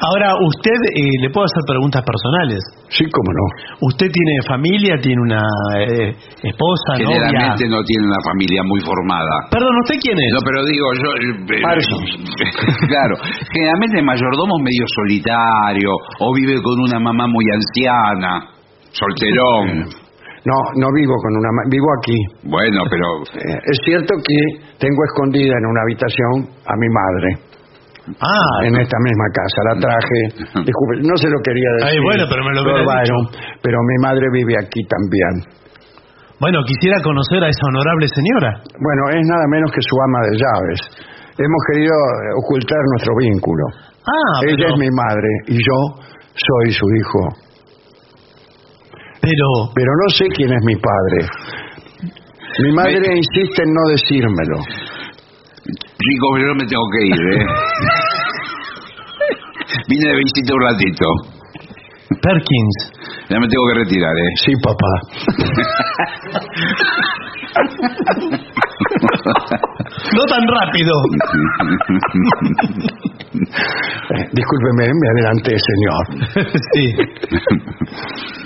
Ahora, usted eh, le puedo hacer preguntas personales. Sí, cómo no. ¿Usted tiene familia? ¿Tiene una eh, esposa, novia? Generalmente no tienen una familia muy formada. Perdón, ¿usted quién es? No, pero digo, yo... eh, Parsons. claro, generalmente el mayordomo es medio solitario o vive con una mamá muy anciana, solterón. No, no vivo con una... ma- Vivo aquí. Bueno, pero... Eh, es cierto que tengo escondida en una habitación a mi madre. Ah, en esta misma casa. La traje. Disculpe, no se lo quería decir. Ay, bueno, pero me lo hubiera Pero mi madre vive aquí también. bueno, quisiera conocer a esa honorable señora. Bueno, es nada menos que su ama de llaves. Hemos querido eh, ocultar nuestro vínculo. Ah, Ella pero, es mi madre y yo soy su hijo. Pero Pero no sé quién es mi padre. Mi madre Me- insiste en no decírmelo. Chicos, pero yo me tengo que ir, ¿eh? Vine de visita un ratito. Perkins. Ya me tengo que retirar, ¿eh? Sí, papá. No tan rápido. Eh, discúlpeme, me adelanté, señor. sí.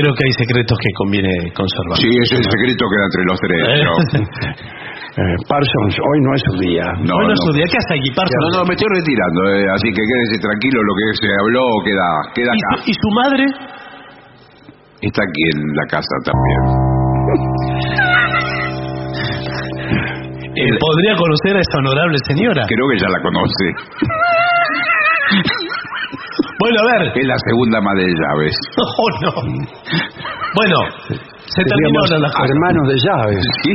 Creo que hay secretos que conviene conservar. Sí, es el secreto queda entre los tres. Eh. ¿no? Eh, Parsons, hoy no es su día. No, bueno, no. su día, ¿qué hace aquí, Parsons? No, no, me estoy retirando, eh, así que quédese tranquilo, lo que se habló queda, queda ¿Y, acá. su, y su madre? Está aquí en la casa también. Eh, ¿Podría conocer a esta honorable señora? Creo que ya la conoce. Bueno, a ver. Es la segunda ama de llaves. Oh, no. Bueno, se terminó Seríamos ahora la cosa. hermanos de llaves. Sí.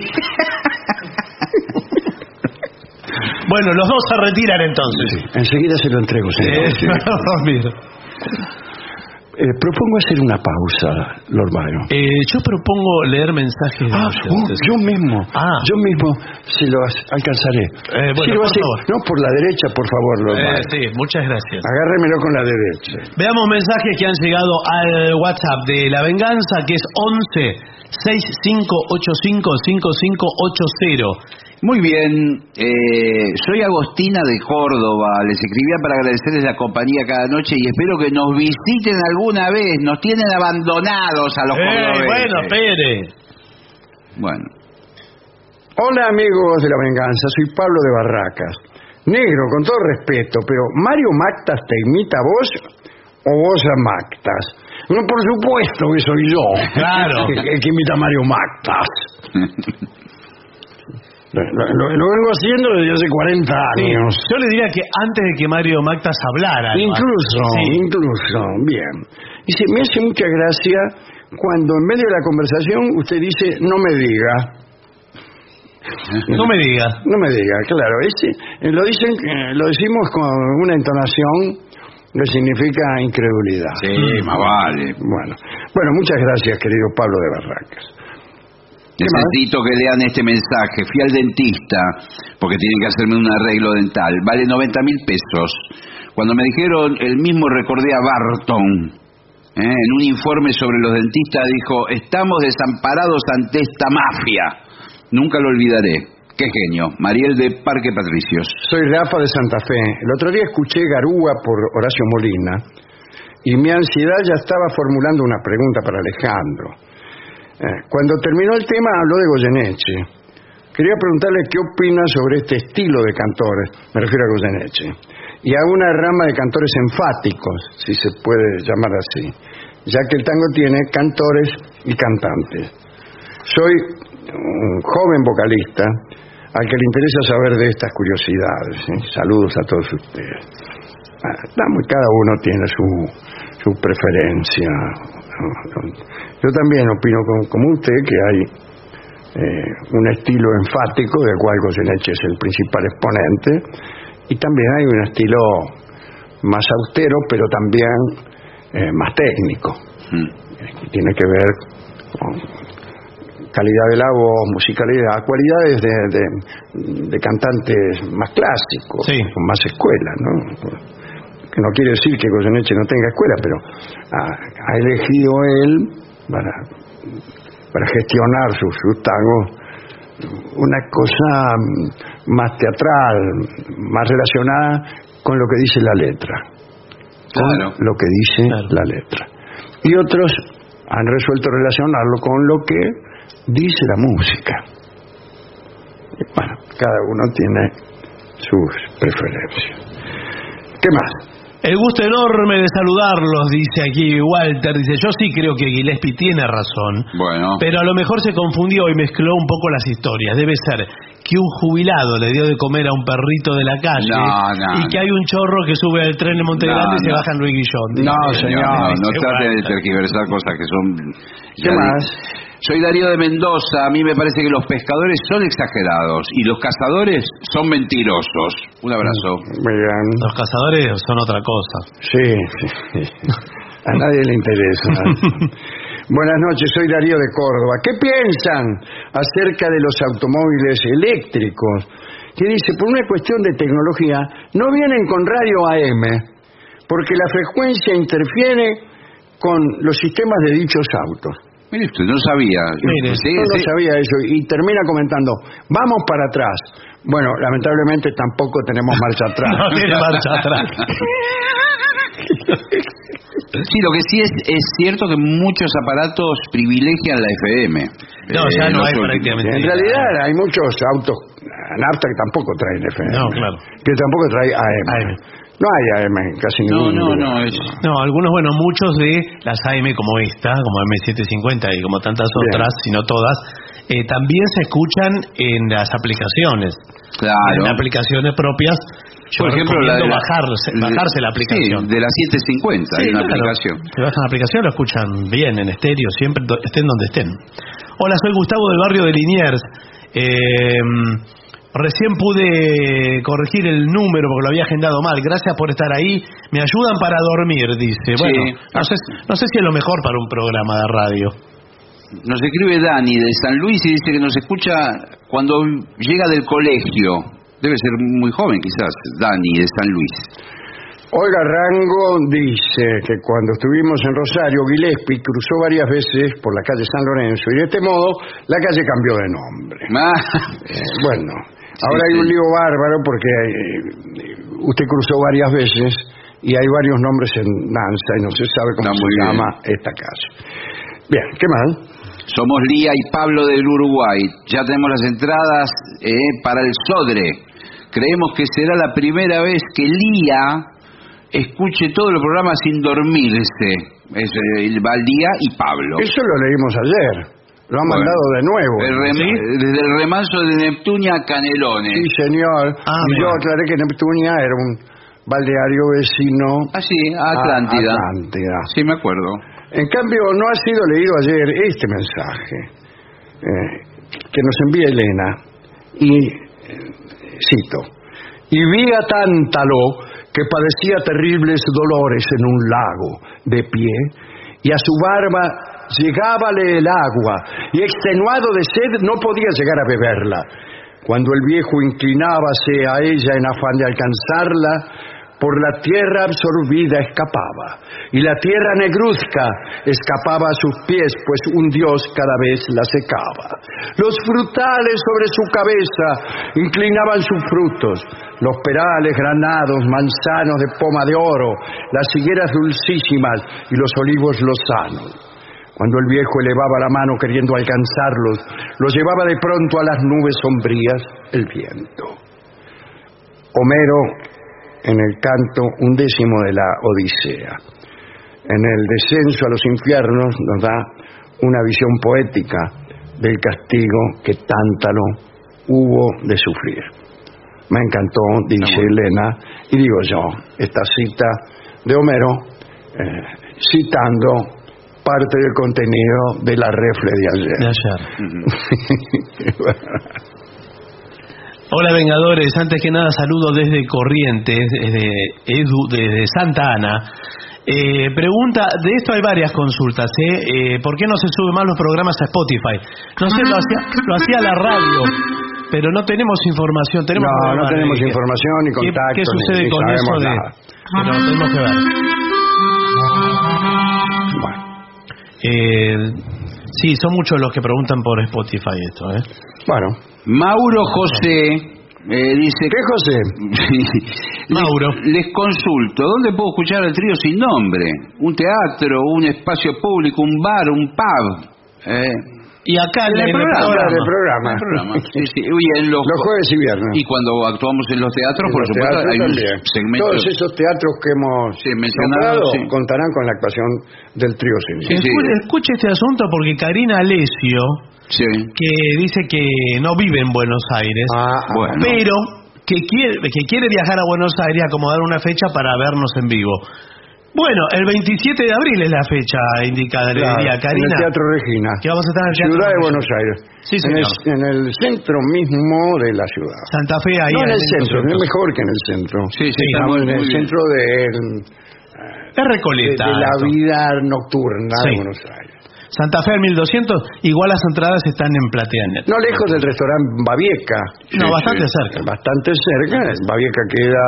Bueno, los dos se retiran entonces. Enseguida se lo entrego, señor. Eh, Ramiro. Eh, propongo hacer una pausa, Lord Byron. Eh, yo propongo leer mensajes Ah, uh, yo mismo, Ah. yo mismo se lo alcanzaré. Eh, bueno, Sí, por favor. No, por la derecha, por favor, Lord Eh, Byron. sí, muchas gracias. Agárremelo con la derecha. Veamos mensajes que han llegado al WhatsApp de La Venganza, que es 11 6585 5580. Muy bien, eh, soy Agostina de Córdoba, les escribía para agradecerles la compañía cada noche y espero que nos visiten alguna vez, nos tienen abandonados a los Eh, cordobeses. bueno, espere. Bueno, Hola, amigos de la venganza, soy Pablo de Barracas. Negro, con todo respeto, pero ¿Mario Mactas te imita a vos o vos a Mactas? No, por supuesto que soy yo. Claro. El, el que imita a Mario Mactas. Lo, lo- lo vengo haciendo desde hace 40 Sí, años. yo le diría que antes de que Mario Mactas hablara. Incluso, Sí. incluso, bien. Dice, me hace mucha gracia cuando en medio de la conversación usted dice, no me diga. No me diga. No me diga, claro. Ese, eh, lo, dicen, eh, lo decimos con una entonación que significa incredulidad. sí, más vale. Bueno, bueno, muchas gracias, querido Pablo de Barracas. Necesito que lean este mensaje. Fui al dentista porque tienen que hacerme un arreglo dental. Vale 90 mil pesos. Cuando me dijeron el mismo recordé a Barton. ¿eh? En un informe sobre los dentistas dijo, estamos desamparados ante esta mafia. Nunca lo olvidaré. Qué genio. Mariel de Parque Patricios. Soy Rafa de Santa Fe. El otro día escuché Garúa por Horacio Molina y mi ansiedad ya estaba formulando una pregunta para Alejandro. Eh, cuando terminó el tema habló de Goyeneche. Quería preguntarle qué opina sobre este estilo de cantores, me refiero a Goyeneche, y a una rama de cantores enfáticos, si se puede llamar así, ya que el tango tiene cantores y cantantes. Soy un joven vocalista al que le interesa saber de estas curiosidades. Saludos a todos ustedes. Ah, cada uno tiene su, su preferencia. Yo también opino como, usted que hay eh, un estilo enfático del cual Goyeneche es el principal exponente y también hay un estilo más austero pero también eh, más técnico Mm. que tiene que ver con calidad de la voz, musicalidad, cualidades de, de- de cantantes más clásicos, Sí. con más escuela, ¿no? Que no quiere decir que Goyeneche no tenga escuela, pero ha, ha elegido él para, para gestionar sus, sus tangos una cosa más teatral, más relacionada con lo que dice la letra, con Claro. lo que dice Claro. la letra. Y otros han resuelto relacionarlo con lo que dice la música. Y Bueno, cada uno tiene sus preferencias. ¿Qué más? El gusto enorme de saludarlos, dice aquí Walter. Dice, yo sí creo que Gillespie tiene razón. Bueno. Pero a lo mejor se confundió y mezcló un poco las historias. Debe ser que un jubilado le dio de comer a un perrito de la calle No, no, y que hay un chorro que sube al tren de Montegrande No, y se baja en Luis Guillón. No, señor, no, no trate de tergiversar cosas que son... ¿Qué más? Soy Darío de Mendoza. A mí me parece que los pescadores son exagerados y los cazadores son mentirosos. Un abrazo. Muy bien. Los cazadores son otra cosa. Sí, sí. A nadie le interesa. Buenas noches, soy Darío de Córdoba. ¿Qué piensan acerca de los automóviles eléctricos? Que dice, por una cuestión de tecnología, no vienen con radio AM, porque la frecuencia interfiere con los sistemas de dichos autos. Mire usted, no sabía. Mire, Sí, Yo no sí. sabía eso y termina comentando, vamos para atrás. Bueno, lamentablemente tampoco tenemos marcha atrás. No tiene marcha atrás. Sí, lo que sí es, es cierto que muchos aparatos privilegian la FM. No, Eh, ya no los hay prácticamente. En realidad hay muchos autos nafta que tampoco traen FM. No, claro. Que tampoco trae AM. AM. No hay AM en casi No, ningún no, no, es... No, algunos, bueno, muchos de las AM como esta, como M750 y como tantas otras, si no todas, eh, también se escuchan en las aplicaciones. Claro. En aplicaciones propias. Yo Por ejemplo, la de la- bajarse, de- la aplicación. Sí, de la 750, hay Sí, una claro. aplicación. Se bajan la aplicación, lo escuchan bien en estéreo, siempre do- estén donde estén. Hola, soy Gustavo del barrio de Liniers. Eh, recién pude corregir el número porque lo había agendado mal. Gracias por estar ahí. Me ayudan para dormir, dice. Bueno, no sé, no sé si es lo mejor para un programa de radio. Nos escribe Dani de San Luis y dice que nos escucha cuando llega del colegio. Debe ser muy joven quizás, Dani de San Luis. Olga Rango dice que cuando estuvimos en Rosario, Gillespie cruzó varias veces por la calle San Lorenzo y de este modo la calle cambió de nombre. Ah, Eh, bueno, ahora hay un lío bárbaro porque eh, usted cruzó varias veces y hay varios nombres en danza y no se sabe cómo Está se muy bien. llama esta calle. Bien, ¿qué más? Somos Lía y Pablo del Uruguay. Ya tenemos las entradas eh, para el Sodre. Creemos que será la primera vez que Lía escuche todo el programa sin dormirse. Es, eh, va Lía y Pablo. Eso lo leímos ayer. Lo han Bueno. mandado de nuevo. El rem- Desde el remanso de Neptunia a Canelones. Sí, señor. Ah, y yo aclaré que Neptunia era un baldeario vecino Ah, sí, a Atlántida. a Atlántida. Sí, me acuerdo. En cambio, no ha sido leído ayer este mensaje eh, que nos envía Elena. Y eh, cito: Y vi a Tántalo que padecía terribles dolores en un lago de pie, y a su barba llegábale el agua, y extenuado de sed no podía llegar a beberla. Cuando el viejo inclinábase a ella en afán de alcanzarla, por la tierra absorbida escapaba, y la tierra negruzca escapaba a sus pies, pues un dios cada vez la secaba. Los frutales sobre su cabeza inclinaban sus frutos, los perales granados, manzanos de poma de oro, las higueras dulcísimas y los olivos lozanos. Cuando el viejo elevaba la mano queriendo alcanzarlos, los llevaba de pronto a las nubes sombrías el viento. Homero, en el canto undécimo de la Odisea, en el descenso a los infiernos, nos da una visión poética del castigo que Tántalo hubo de sufrir. Me encantó, dice Elena, y digo yo, esta cita de Homero, eh, citando parte del contenido de la refle de ayer. De ayer. Hola Vengadores, antes que nada saludo desde Corrientes, desde Edu, desde Santa Ana. Eh, pregunta, de esto hay varias consultas, ¿eh? Eh, ¿Por qué no se suben más los programas a Spotify? No sé, lo hacía, lo hacía la radio, pero no tenemos información. Tenemos No, programas no tenemos información ni ¿Qué- contacto. ¿Qué, ni- sucede ni con eso de...? nada. Pero tenemos que ver. Bueno, Eh, sí, son muchos los que preguntan por Spotify esto, ¿eh? bueno. Mauro José eh, dice... ¿Qué, José? Mauro. Les, les consulto, ¿dónde puedo escuchar el trío sin nombre? ¿Un teatro, un espacio público, un bar, un pub? Eh, Y acá En el programa, en el programa. el programa. Sí, sí. Uy, en los, Los jueves y viernes. Y cuando actuamos en los teatros, En por los supuesto, teatros hay un también. segmento... Todos esos teatros que hemos Sí, mencionado, nombrado sí. contarán con la actuación del trío Escuche este asunto porque Karina Alesio, Sí. que dice que no vive en Buenos Aires, Ah, ah, Bueno. pero que quiere, que quiere viajar a Buenos Aires a acomodar una fecha para vernos en vivo. Bueno, el 27 de abril es la fecha indicada, le claro, diría en Karina. el Teatro Regina. Que vamos a estar en el Teatro Ciudad de. Buenos Aires. Sí, en, el, señor. en el centro mismo de la ciudad. Santa Fe ahí. no en el centro, es mejor que en el centro. Sí, sí, Estamos en el centro de, Es de- Recoleta. de la vida nocturna Sí. de Buenos Aires. Santa Fe al 1200, igual las entradas están en Plateanet. No lejos del restaurante Babieca. No, Sí, bastante sí. cerca. Bastante cerca. Babieca queda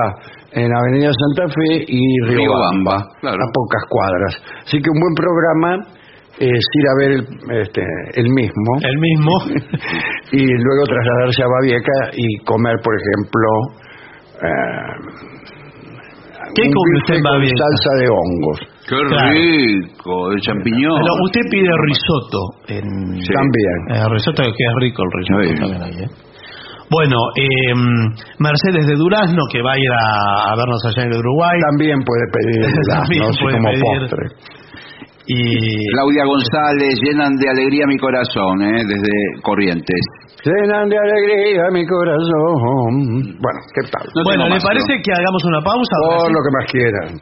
en Avenida Santa Fe y Riobamba, claro. a pocas cuadras. Así que un buen programa es ir a ver el, este, el mismo El mismo. y luego trasladarse a Babieca y comer, por ejemplo, eh, ¿Qué un come usted en con Babieca? salsa de hongos. Qué Claro. rico, el champiñón. Pero usted pide risotto. En... Sí. También. Eh, risotto que es rico el risotto Sí. también ahí, ¿eh? Bueno, eh, Mercedes de Durazno, que va a ir a, a vernos allá en Uruguay. También puede pedir También puede como pedir. postre. Y Claudia González, llenan de alegría mi corazón, ¿eh? desde Corrientes. Llenan de alegría mi corazón. Bueno, ¿qué tal? No bueno, ¿le parece ¿no? que hagamos una pausa? Todo lo que más quieran.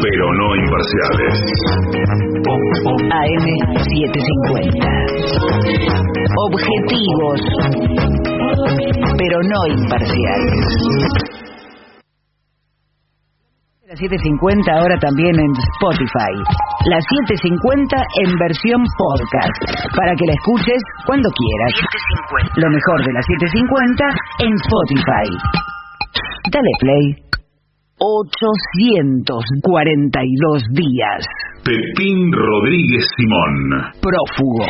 pero no imparciales. AM750. Objetivos, pero no imparciales. Las 750 ahora también en Spotify. Las 750 en versión podcast. Para que la escuches cuando quieras. Lo mejor de las 750 en Spotify. Dale play. 842 días. Pepín Rodríguez Simón. Prófugo.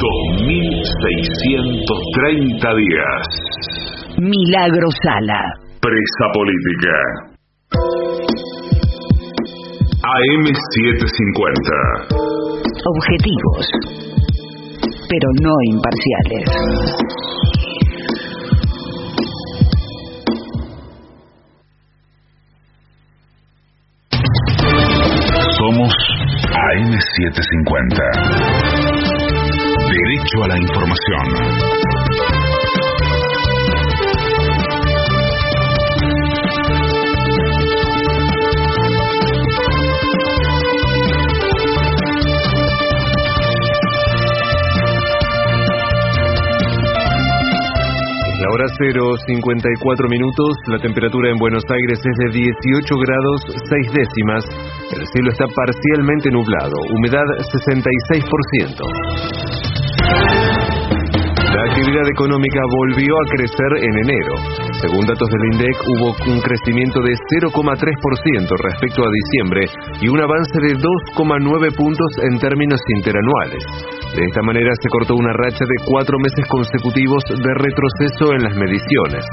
2630 días. Milagro Sala. Presa política. AM750. Objetivos, pero no imparciales. AM750. Derecho a la información. Hora 0, 54 minutos, la temperatura en Buenos Aires es de 18 grados 6 décimas, el cielo está parcialmente nublado, humedad 66%. La actividad económica volvió a crecer en enero. Según datos del INDEC, hubo un crecimiento de 0,3% respecto a diciembre y un avance de 2,9 puntos en términos interanuales. De esta manera se cortó una racha de cuatro meses consecutivos de retroceso en las mediciones.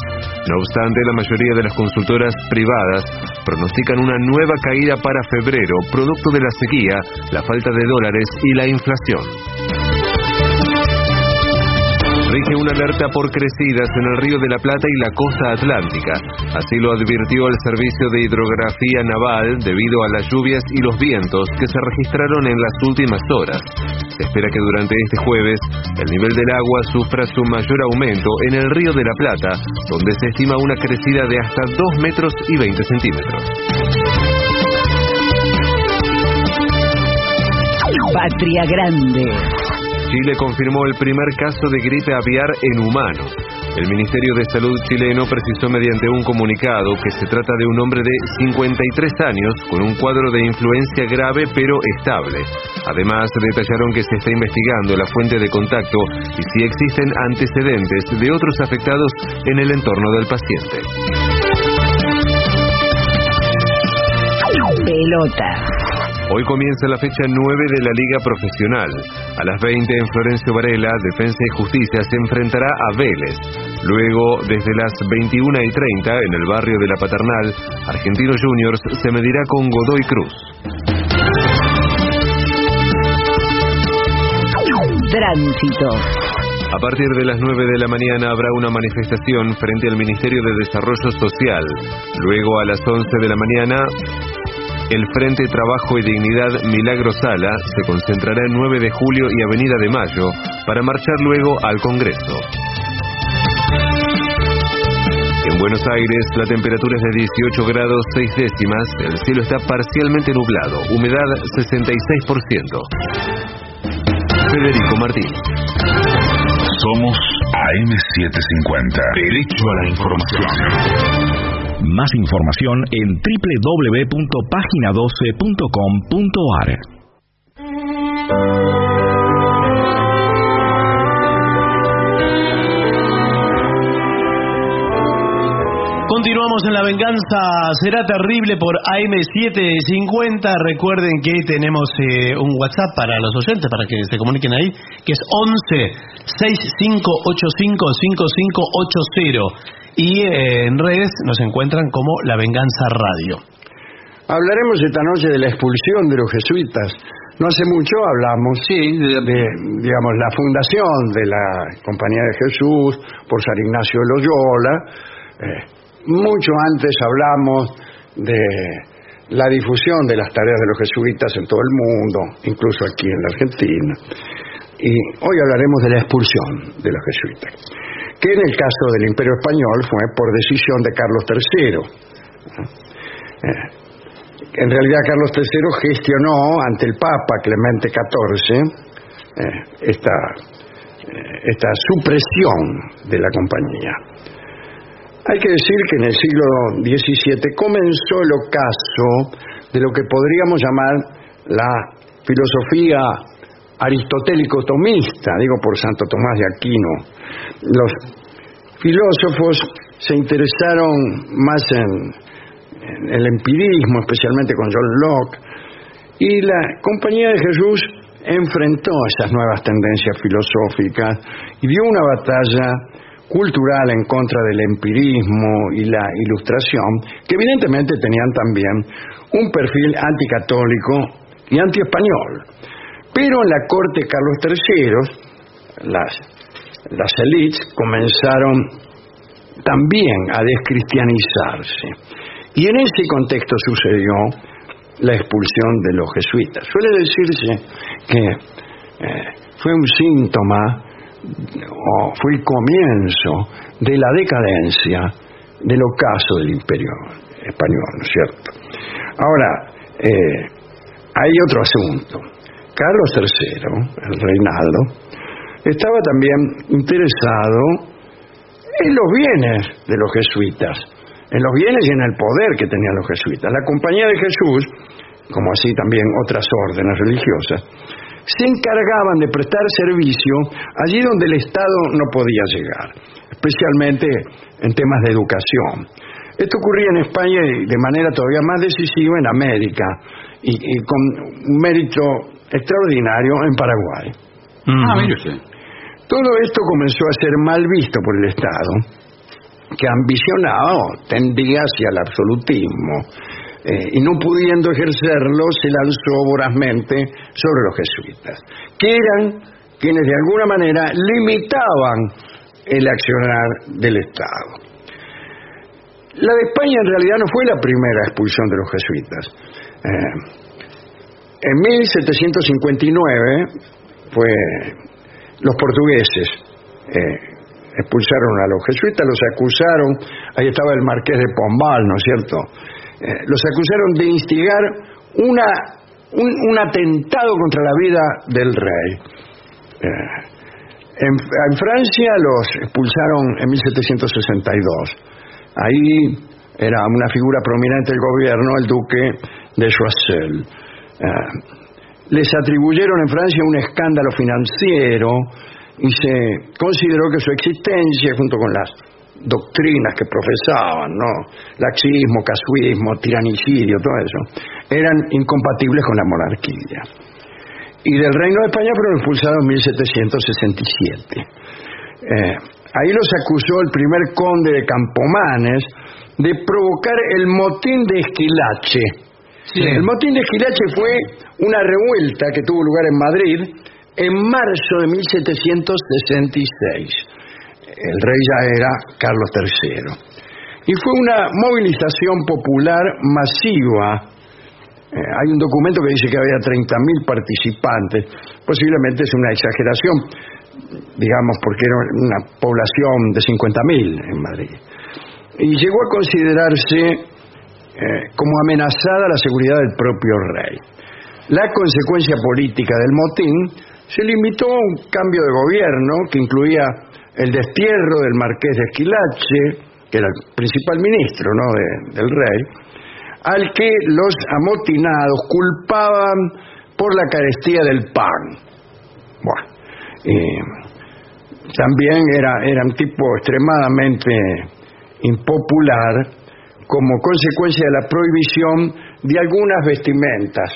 No obstante, la mayoría de las consultoras privadas pronostican una nueva caída para febrero, producto de la sequía, la falta de dólares y la inflación. Rige una alerta por crecidas en el Río de la Plata y la costa atlántica. Así lo advirtió el Servicio de Hidrografía Naval debido a las lluvias y los vientos que se registraron en las últimas horas. Espera que durante este jueves el nivel del agua sufra su mayor aumento en el Río de la Plata, donde se estima una crecida de hasta 2 metros y 20 centímetros. Patria Grande. Chile confirmó el primer caso de gripe aviar en humanos. El Ministerio de Salud chileno precisó mediante un comunicado que se trata de un hombre de 53 años con un cuadro de influencia grave pero estable. Además, detallaron que se está investigando la fuente de contacto y si existen antecedentes de otros afectados en el entorno del paciente. Pelota. Hoy comienza la fecha 9 de la Liga Profesional. A las 20 en Florencio Varela, Defensa y Justicia se enfrentará a Vélez. Luego, desde las 21 y 30, en el barrio de la Paternal, Argentinos Juniors se medirá con Godoy Cruz. Tránsito. A partir de las 9 de la mañana habrá una manifestación frente al Ministerio de Desarrollo Social. Luego, a las 11 de la mañana, el Frente Trabajo y Dignidad Milagro Sala se concentrará en 9 de julio y Avenida de Mayo para marchar luego al Congreso. En Buenos Aires la temperatura es de 18 grados 6 décimas, el cielo está parcialmente nublado, humedad 66%. Federico Martín. Somos AM750. Derecho a la información. Más información en www.pagina12.com.ar. Continuamos en La Venganza Será Terrible por AM750. Recuerden que tenemos eh, un WhatsApp para los oyentes, para que se comuniquen ahí, que es 11 6585 5580. Y eh, en redes nos encuentran como La Venganza Radio. Hablaremos esta noche de la expulsión de los jesuitas. No hace mucho hablamos de, digamos, la fundación de la Compañía de Jesús por San Ignacio de Loyola. Eh, mucho antes hablamos de la difusión de las tareas de los jesuitas en todo el mundo, incluso aquí en la Argentina. Y hoy hablaremos de la expulsión de los jesuitas, que en el caso del Imperio Español fue por decisión de Carlos III. Eh, en realidad Carlos III gestionó ante el Papa Clemente XIV eh, esta, eh, esta supresión de la compañía. Hay que decir que en el siglo XVII comenzó el ocaso de lo que podríamos llamar la filosofía aristotélico-tomista, digo por Santo Tomás de Aquino. Los filósofos se interesaron más en, el empirismo, especialmente con John Locke, y la Compañía de Jesús enfrentó esas nuevas tendencias filosóficas y dio una batalla cultural en contra del empirismo y la ilustración, que evidentemente tenían también un perfil anticatólico y antiespañol. Pero en la corte Carlos III, las, las élites comenzaron también a descristianizarse. Y en ese contexto sucedió la expulsión de los jesuitas. Suele decirse que eh, fue un síntoma fue el comienzo de la decadencia del ocaso del imperio español, ¿no es cierto? Ahora, eh, hay otro asunto. Carlos III, el reinado, estaba también interesado en los bienes de los jesuitas, en los bienes y en el poder que tenían los jesuitas. La Compañía de Jesús, como así también otras órdenes religiosas, se encargaban de prestar servicio allí donde el Estado no podía llegar, especialmente en temas de educación. Esto ocurría en España y de manera todavía más decisiva en América y, con un mérito extraordinario en Paraguay. Ah, mire usted. Todo esto comenzó a ser mal visto por el Estado, que ambicionaba o tendía hacia el absolutismo eh, y no pudiendo ejercerlo se lanzó vorazmente sobre los jesuitas, que eran quienes de alguna manera limitaban el accionar del Estado. La de España en realidad no fue la primera expulsión de los jesuitas. Eh, en 1759 fue los portugueses eh, expulsaron a los jesuitas, los acusaron, ahí estaba el marqués de Pombal, ¿no es cierto?, eh, los acusaron de instigar una, un, atentado contra la vida del rey. Eh, en, Francia los expulsaron en 1762. Ahí era una figura prominente del gobierno, el duque de Choiseul. Eh, les atribuyeron en Francia un escándalo financiero y se consideró que su existencia, junto con las doctrinas que profesaban, ¿no? Laxismo, casuismo, tiranicidio, todo eso, eran incompatibles con la monarquía. Y del Reino de España fueron expulsados en 1767. Eh, ahí los acusó el primer conde de Campomanes de provocar el motín de Esquilache. El motín de Esquilache fue una revuelta que tuvo lugar en Madrid en marzo de 1766 el rey ya era Carlos III. Y fue una movilización popular masiva. Eh, hay un documento que dice que había 30.000 participantes. Posiblemente es una exageración, digamos, porque era una población de 50.000 en Madrid. Y llegó a considerarse eh, como amenazada la seguridad del propio rey. La consecuencia política del motín se limitó a un cambio de gobierno que incluía el destierro del marqués de Esquilache, que era el principal ministro ¿no? de- del rey, al que los amotinados culpaban por la carestía del pan. Bueno, eh, también era, era un tipo extremadamente impopular como consecuencia de la prohibición de algunas vestimentas.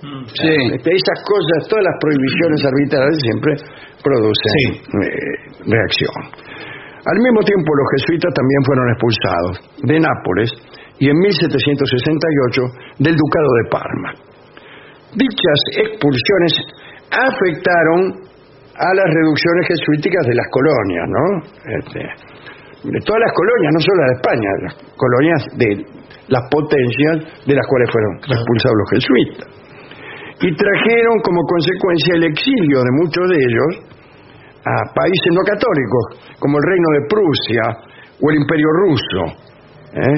Sí. Este, Esas cosas, todas las prohibiciones arbitrarias siempre producen Sí. eh, reacción. Al mismo tiempo, los jesuitas también fueron expulsados de Nápoles y en 1768 del Ducado de Parma. Dichas expulsiones afectaron a las reducciones jesuíticas de las colonias, ¿no? Este, de todas las colonias, no solo las de España, las colonias de las potencias de las cuales fueron expulsados los jesuitas. Y trajeron como consecuencia el exilio de muchos de ellos a países no católicos, como el Reino de Prusia o el Imperio Ruso. ¿eh?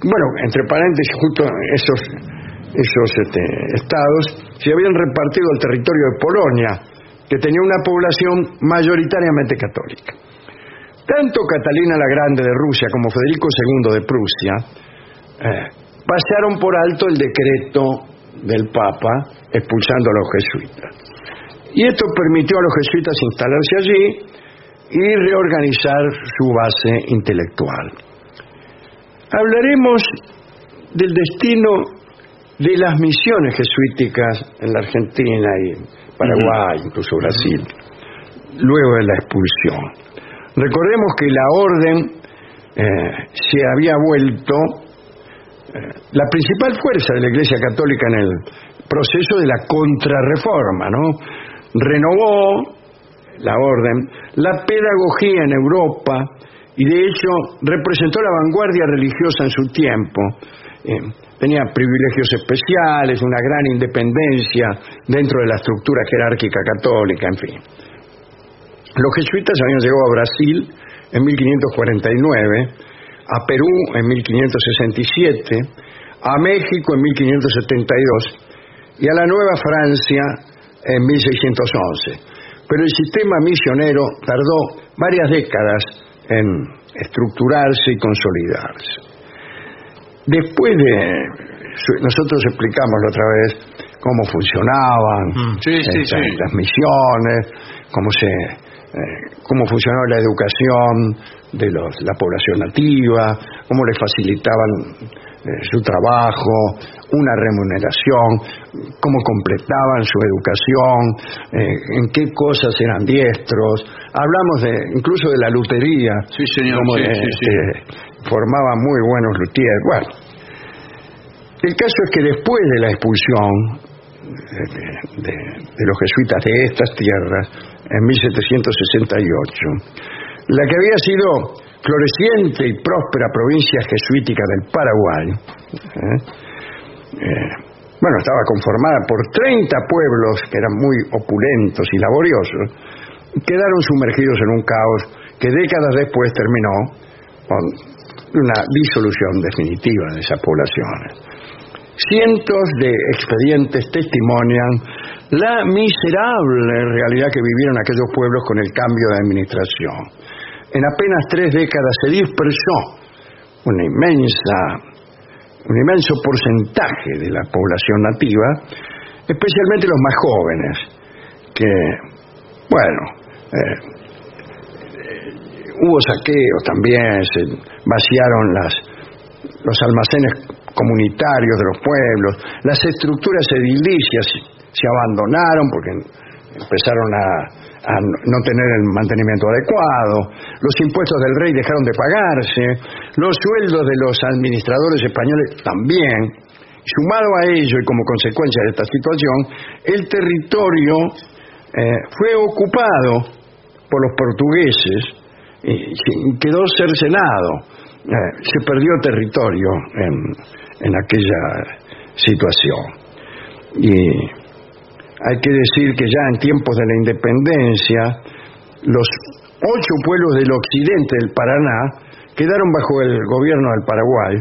Bueno, entre paréntesis, justo esos, esos este, estados se habían repartido el territorio de Polonia, que tenía una población mayoritariamente católica. Tanto Catalina la Grande de Rusia como Federico II de Prusia eh, pasaron por alto el decreto del Papa expulsando a los jesuitas. Y esto permitió a los jesuitas instalarse allí y reorganizar su base intelectual. Hablaremos del destino de las misiones jesuíticas en la Argentina y Paraguay, incluso Brasil, luego de la expulsión. Recordemos que la orden eh, se había vuelto eh, la principal fuerza de la Iglesia Católica en el proceso de la contrarreforma, ¿no? Renovó la orden, la pedagogía en Europa y de hecho representó la vanguardia religiosa en su tiempo. Eh, tenía privilegios especiales, una gran independencia dentro de la estructura jerárquica católica, en fin. Los jesuitas habían llegado a Brasil en 1549, a Perú en 1567, a México en 1572 y a la Nueva Francia en 1611. Pero el sistema misionero tardó varias décadas en estructurarse y consolidarse. Después de... Nosotros explicamos la otra vez cómo funcionaban Mm. Sí, sí, estas- sí. las misiones, cómo se eh, cómo funcionaba la educación de los, la población nativa, cómo les facilitaban eh, su trabajo, una remuneración, cómo completaban su educación, eh, en qué cosas eran diestros. Hablamos de incluso de la lutería. Sí, señor, cómo, sí, sí, sí. este, formaban muy buenos luthiers. Bueno, el caso es que después de la expulsión de, de- de los jesuitas de estas tierras, en 1768, la que había sido floreciente y próspera provincia jesuítica del Paraguay, ¿eh? Eh, bueno, estaba conformada por 30 pueblos que eran muy opulentos y laboriosos, quedaron sumergidos en un caos que décadas después terminó con una disolución definitiva de esas poblaciones. Cientos de expedientes testimonian la miserable realidad que vivieron aquellos pueblos con el cambio de administración. En apenas tres décadas se dispersó una inmensa, un inmenso porcentaje de la población nativa, especialmente los más jóvenes, que, bueno, eh, hubo saqueos también, se vaciaron las, los almacenes comunitarios de los pueblos, las estructuras edilicias se abandonaron porque empezaron a, no tener el mantenimiento adecuado, los impuestos del rey dejaron de pagarse, los sueldos de los administradores españoles también. Sumado a ello y como consecuencia de esta situación, el territorio eh, fue ocupado por los portugueses y y quedó cercenado. Eh, se perdió territorio en, en aquella situación. Y hay que decir que ya en tiempos de la independencia, los ocho pueblos del occidente del Paraná quedaron bajo el gobierno del Paraguay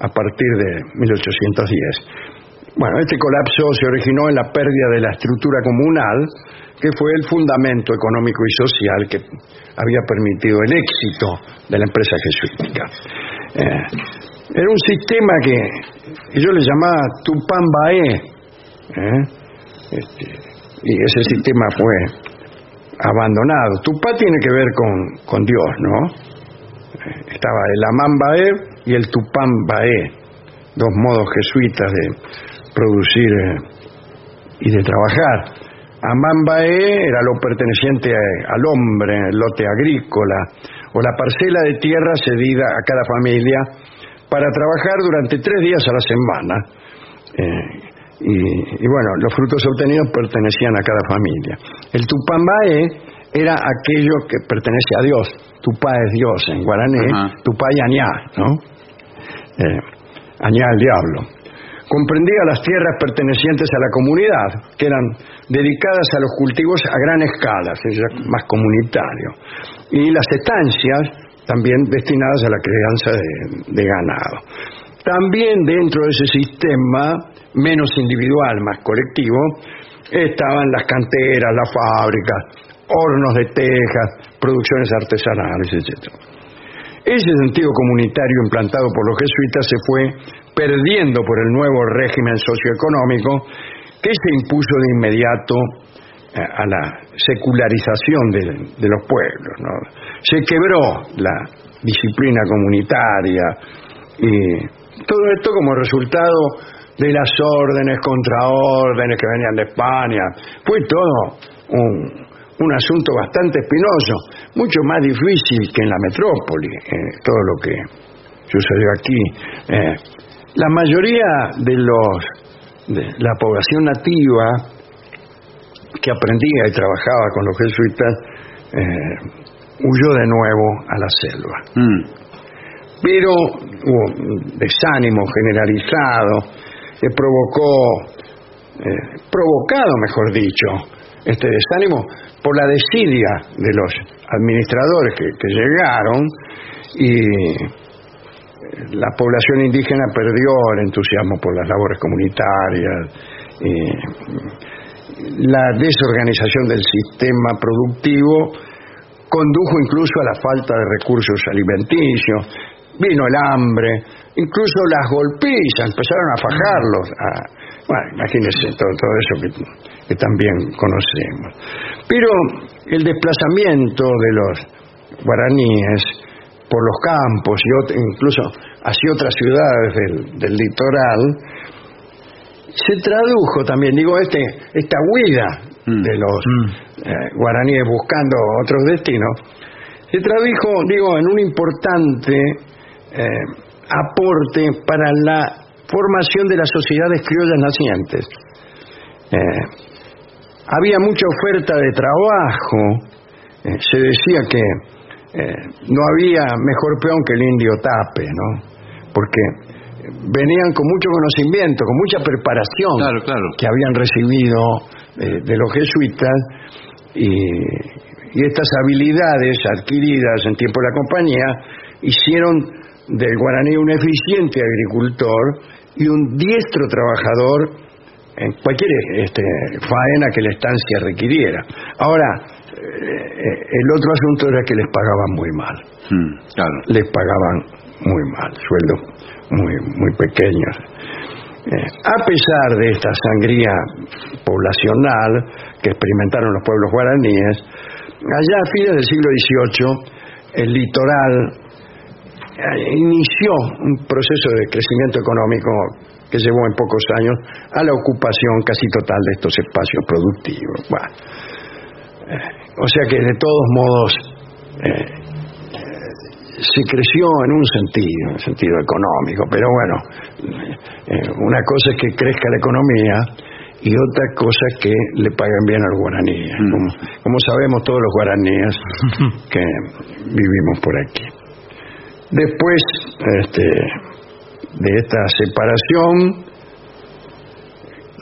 a partir de 1810. Bueno, este colapso se originó en la pérdida de la estructura comunal, que fue el fundamento económico y social que había permitido el éxito de la empresa jesuítica. Eh, era un sistema que, que yo le llamaba Tupambaé, ¿eh? Este, y ese sistema fue abandonado. Tupá tiene que ver con, con Dios, ¿no? Eh, Estaba el Amambaé y el Tupambaé, dos modos jesuitas de producir eh, y de trabajar. Amambaé era lo perteneciente a- al hombre, el lote agrícola, o la parcela de tierra cedida a cada familia para trabajar durante tres días a la semana. Eh, y, y bueno, los frutos obtenidos pertenecían a cada familia. El Tupambaé era aquello que pertenece a Dios. Tupá es Dios en guaraní, Ajá. Tupá y Añá, ¿no? Eh, Añá el diablo. Comprendía las tierras pertenecientes a la comunidad, que eran dedicadas a los cultivos a gran escala, es más comunitario. Y las estancias, también destinadas a la crianza de, de ganado. También dentro de ese sistema, menos individual, más colectivo, estaban las canteras, las fábricas, hornos de tejas, producciones artesanales, etc. Ese sentido comunitario implantado por los jesuitas se fue perdiendo por el nuevo régimen socioeconómico que se impuso de inmediato eh, a la secularización de, los pueblos. Se quebró la disciplina comunitaria y todo esto como resultado de las órdenes contra órdenes que venían de España. Fue todo un, un asunto bastante espinoso, mucho más difícil que en la metrópoli, eh, todo lo que sucedió aquí. Eh, la mayoría de los de la población nativa que aprendía y trabajaba con los jesuitas eh, huyó de nuevo a la selva. Mm. Pero hubo un desánimo generalizado provocó, eh, provocado, mejor dicho, este desánimo por la desidia de los administradores que, llegaron y eh, la población indígena perdió el entusiasmo por las labores comunitarias. y la desorganización del sistema productivo condujo incluso a la falta de recursos alimenticios, vino el hambre, incluso las golpizas, empezaron a fajarlos. a- bueno, imagínense todo, todo eso que, que también conocemos. Pero el desplazamiento de los guaraníes por los campos y incluso hacia otras ciudades del, del litoral se tradujo también, digo, este, esta huida Mm. de los eh, guaraníes buscando otros destinos, se tradujo, digo, en un importante eh, aporte para la formación de las sociedades criollas nacientes. Eh, había mucha oferta de trabajo, eh, se decía que eh, no había mejor peón que el indio tape, ¿no? Porque venían con mucho conocimiento, con mucha preparación Claro, claro. que habían recibido eh, de los jesuitas y, y estas habilidades adquiridas en tiempo de la compañía hicieron del guaraní un eficiente agricultor y un diestro trabajador en cualquier este, faena que la estancia requiriera. Ahora, eh, el otro asunto era que les pagaban muy mal Mm, claro. les pagaban muy mal, sueldos muy, muy pequeños. Eh, a pesar de esta sangría poblacional que experimentaron los pueblos guaraníes, allá a fines del siglo XVIII, el litoral inició un proceso de crecimiento económico que llevó en pocos años a la ocupación casi total de estos espacios productivos. Bueno, eh, o sea que de todos modos eh, se creció en un sentido, en un sentido económico, pero bueno, eh, una cosa es que crezca la economía y otra cosa es que le paguen bien a los guaraníes, como, como sabemos todos los guaraníes que vivimos por aquí. Después este, de esta separación,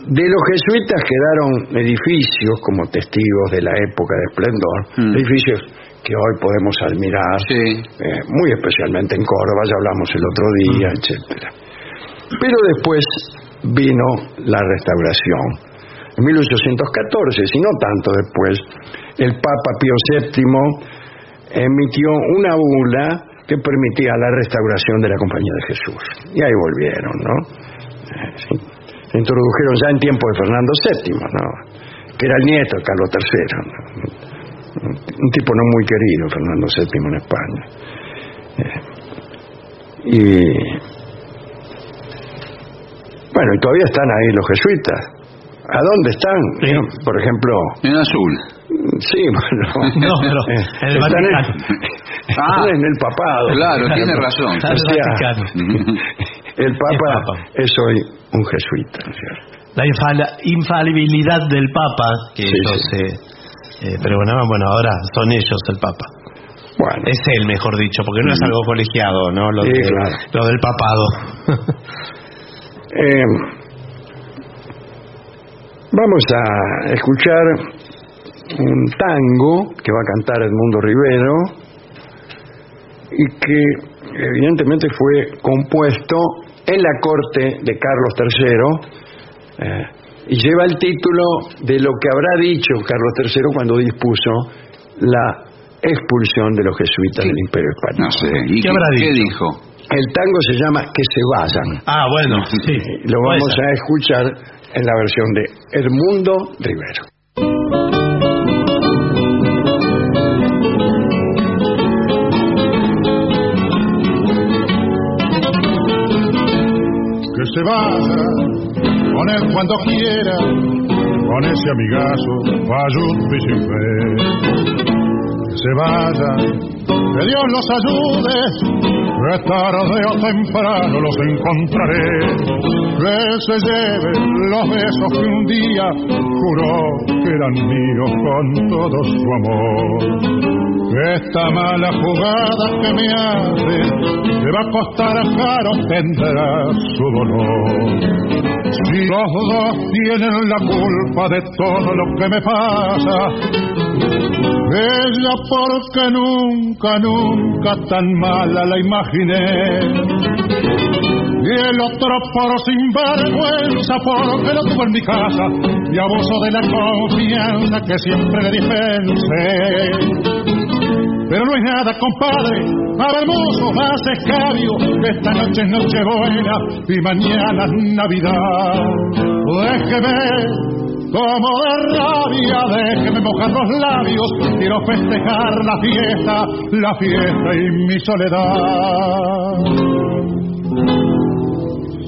de los jesuitas quedaron edificios como testigos de la época de esplendor, Mm. edificios que hoy podemos admirar, Sí. eh, muy especialmente en Córdoba, ya hablamos el otro día, etcétera. Pero después vino la restauración. En 1814, si no tanto después, el Papa Pío VII emitió una bula que permitía la restauración de la Compañía de Jesús. Y ahí volvieron, ¿no? Se introdujeron ya en tiempo de Fernando VII, ¿no? Que era el nieto de Carlos III. ¿no? Un tipo no muy querido, Fernando VII en España. Eh, y bueno, y todavía están ahí los jesuitas. ¿A dónde están? Por ejemplo, En azul. sí, bueno. No, pero en el están Vaticano. están en el papado. Claro, tiene razón. Está en el O sea, Vaticano. El Papa, El Papa. es hoy un jesuita, ¿no es cierto? La infala- infalibilidad del Papa, que Sí, ellos sí. eh, eh, pero bueno, bueno, ahora son ellos el Papa. Bueno, Es él, mejor dicho, porque no es algo colegiado, ¿no? Lo, Sí, de- claro. lo del papado. eh, vamos a escuchar un tango que va a cantar Edmundo Rivero y que evidentemente fue compuesto en la corte de Carlos III eh, y lleva el título de lo que habrá dicho Carlos III cuando dispuso la expulsión de los jesuitas del Imperio Español. No sé. ¿Y ¿Qué habrá ¿Qué dicho? dijo? El tango se llama Que se vayan. ah, bueno, sí. Lo vamos a escuchar en la versión de Edmundo Rivero. que se vaya con él cuando quiera, con ese amigazo, falluto y sin fe. Que se vaya, que Dios los ayude, que tarde o temprano los encontraré. Que se lleven los besos que un día juró que eran míos con todo su amor. Esta mala jugada que me hace me va a costar caro, tendrá su dolor. Si los dos tienen la culpa de todo lo que me pasa, ella porque nunca, nunca tan mala la imaginé. Y el otro por sinvergüenza porque lo tuvo en mi casa y abuso de la confianza que siempre le dispensé. Pero no es nada, compadre, para hermoso más escabio, esta noche es noche buena y mañana es Navidad. Déjeme como de rabia, déjeme mojar los labios, quiero festejar la fiesta, la fiesta y mi soledad.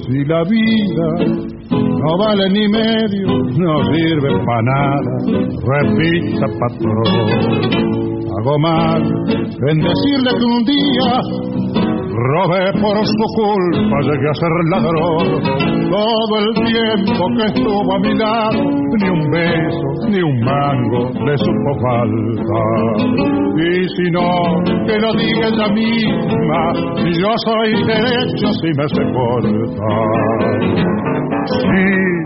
Si la vida no vale ni medio, no sirve para nada, repita patrón hago mal en decirle que un día robé por su culpa, llegué a ser ladrón. Todo el tiempo que estuvo a mi lado, ni un beso, ni un mango le supo falta. Y si no, que lo diga ella misma, yo soy derecho si me sé portar. Sí,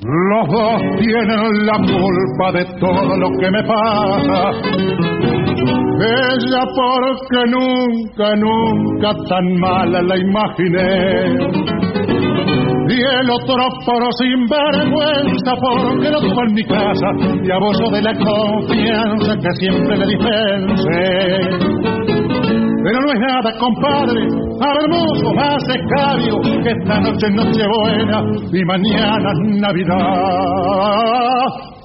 los dos tienen la culpa de todo lo que me pasa. Ella porque nunca, nunca tan mala la imaginé. Y el otro por sinvergüenza porque lo tuvo en mi casa y abuso de la confianza que siempre le dispensé. Pero no es nada, compadre, hermoso, más escabio, que esta noche es noche buena y mañana es Navidad.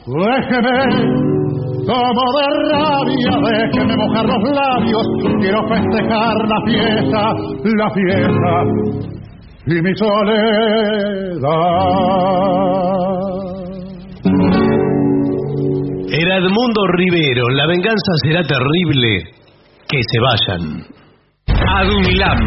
Déjeme, como de rabia, déjeme mojar los labios, quiero festejar la fiesta, la fiesta y mi soledad. Era Edmundo Rivero, la venganza será terrible. Que se vayan. ADUNLAM,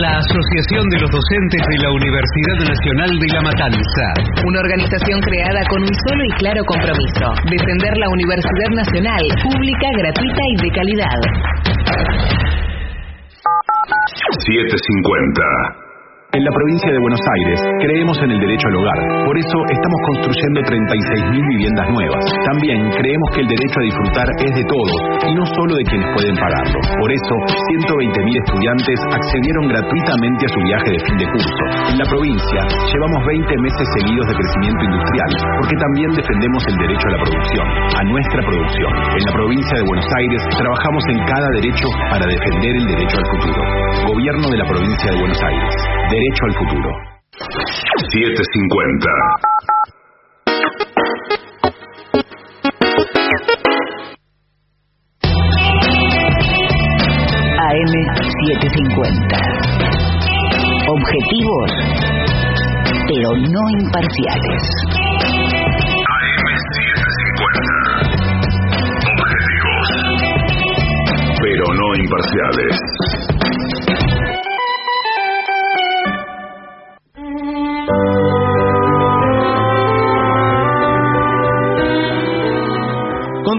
la Asociación de los Docentes de la Universidad Nacional de La Matanza. Una organización creada con un solo y claro compromiso, defender la Universidad Nacional, pública, gratuita y de calidad. 750. En la provincia de Buenos Aires creemos en el derecho al hogar. Por eso estamos construyendo 36.000 viviendas nuevas. También creemos que el derecho a disfrutar es de todos y no solo de quienes pueden pagarlo. Por eso, 120.000 estudiantes accedieron gratuitamente a su viaje de fin de curso. En la provincia llevamos 20 meses seguidos de crecimiento industrial, porque también defendemos el derecho a la producción, a nuestra producción. En la provincia de Buenos Aires trabajamos en cada derecho para defender el derecho al futuro. Gobierno de la provincia de Buenos Aires. Derecho al futuro. 750. AM750. Objetivos, pero no imparciales. Pero no imparciales.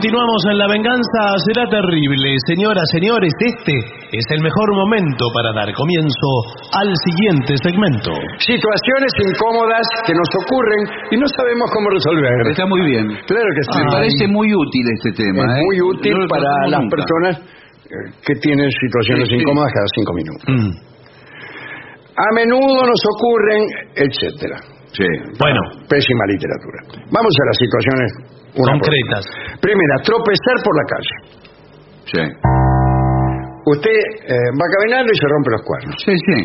Continuamos en La Venganza Será Terrible. Señoras, señores, este es el mejor momento para dar comienzo al siguiente segmento. Situaciones incómodas que nos ocurren y no sabemos cómo resolver. Está muy bien. Claro que sí. Me parece muy útil este tema. Es ¿eh? muy útil No para las nunca. personas eh, que tienen situaciones Sí, sí. incómodas cada cinco minutos. Mm. A menudo nos ocurren, etcétera. Sí. Bueno, Pésima literatura. Vamos a las situaciones una concretas. Primera, tropezar por la calle. Sí. Usted eh, va caminando y se rompe los cuernos. Sí, sí.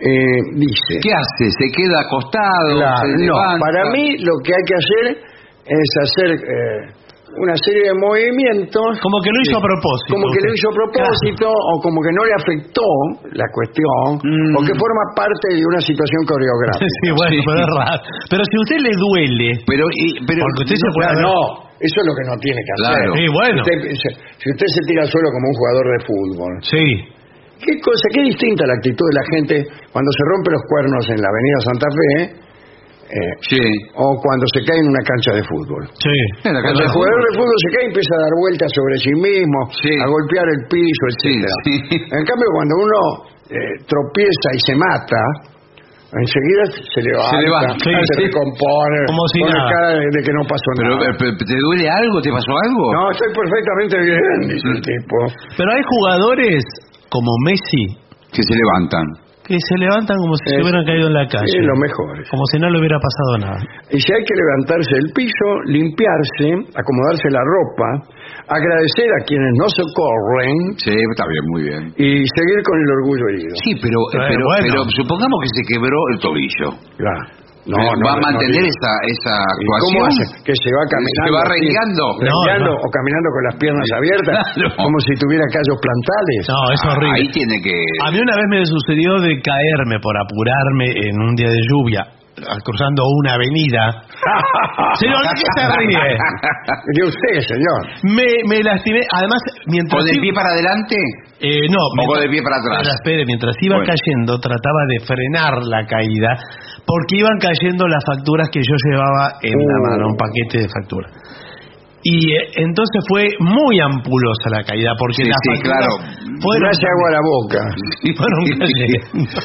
Eh, dice. ¿Qué hace? ¿Se queda acostado? Claro, ¿Se no, para mí lo que hay que hacer es hacer eh, una serie de movimientos. Como que lo hizo a propósito. Como que lo hizo a propósito, o como que no le afectó la cuestión, Mm. o que forma parte de una situación coreográfica. Sí, bueno, pero es raro. Pero si a usted le duele, Pero, y- pero porque usted se No, puede... no, eso es lo que no tiene que hacer. Claro. Sí, bueno. Usted- se- si usted se tira al suelo como un jugador de fútbol, Sí. ¿qué cosa, qué distinta la actitud de la gente cuando se rompe los cuernos en la avenida Santa Fe eh, Sí. o cuando se cae en una cancha de fútbol? Sí. En la Cuando cancha el de jugador fútbol. de fútbol se cae y empieza a dar vueltas sobre sí mismo, Sí. a golpear el piso, Sí, etcétera. sí. En cambio, cuando uno eh, tropieza y se mata, enseguida se levanta, Se levanta, se, sí, sí. recompone, Como si pone nada. cara de, de que no pasó Pero, nada. eh, pe- ¿te duele algo? ¿Te pasó algo? No, estoy perfectamente bien, dice el tipo. Pero hay jugadores como Messi Que se levantan. Que se levantan como si se hubieran caído en la calle. Es lo mejor. Como si no le hubiera pasado nada. Y si hay que levantarse del piso, limpiarse, acomodarse la ropa, agradecer a quienes nos socorren Sí, está bien, muy bien. y seguir con el orgullo herido. Sí, pero, pero, bueno. pero supongamos que se quebró el tobillo. Claro. No, Eh, no, ¿Va a mantener no, esa, esa ¿Y ¿Cómo actuación? hace? Que se va caminando. ¿Se va rengueando? rengueando No, no. o caminando con las piernas abiertas, como si tuviera callos plantales. No, es Ah, horrible. Ahí tiene que... A mí una vez me sucedió de caerme por apurarme en un día de lluvia, cruzando una avenida. Señor, ¿de qué se ríe? De usted, señor. Me, me lastimé. Además, mientras... ¿Con el iba- pie para adelante? Eh, no, ¿O con el pie para atrás? Espera, espere, mientras iba Bueno. cayendo, trataba de frenar la caída, porque iban cayendo las facturas que yo llevaba en la Uh. mano, un paquete de facturas. Y eh, entonces fue muy ampulosa la caída, porque Sí, las sí, claro. fueron, Le hace agua a la boca. fueron cayendo.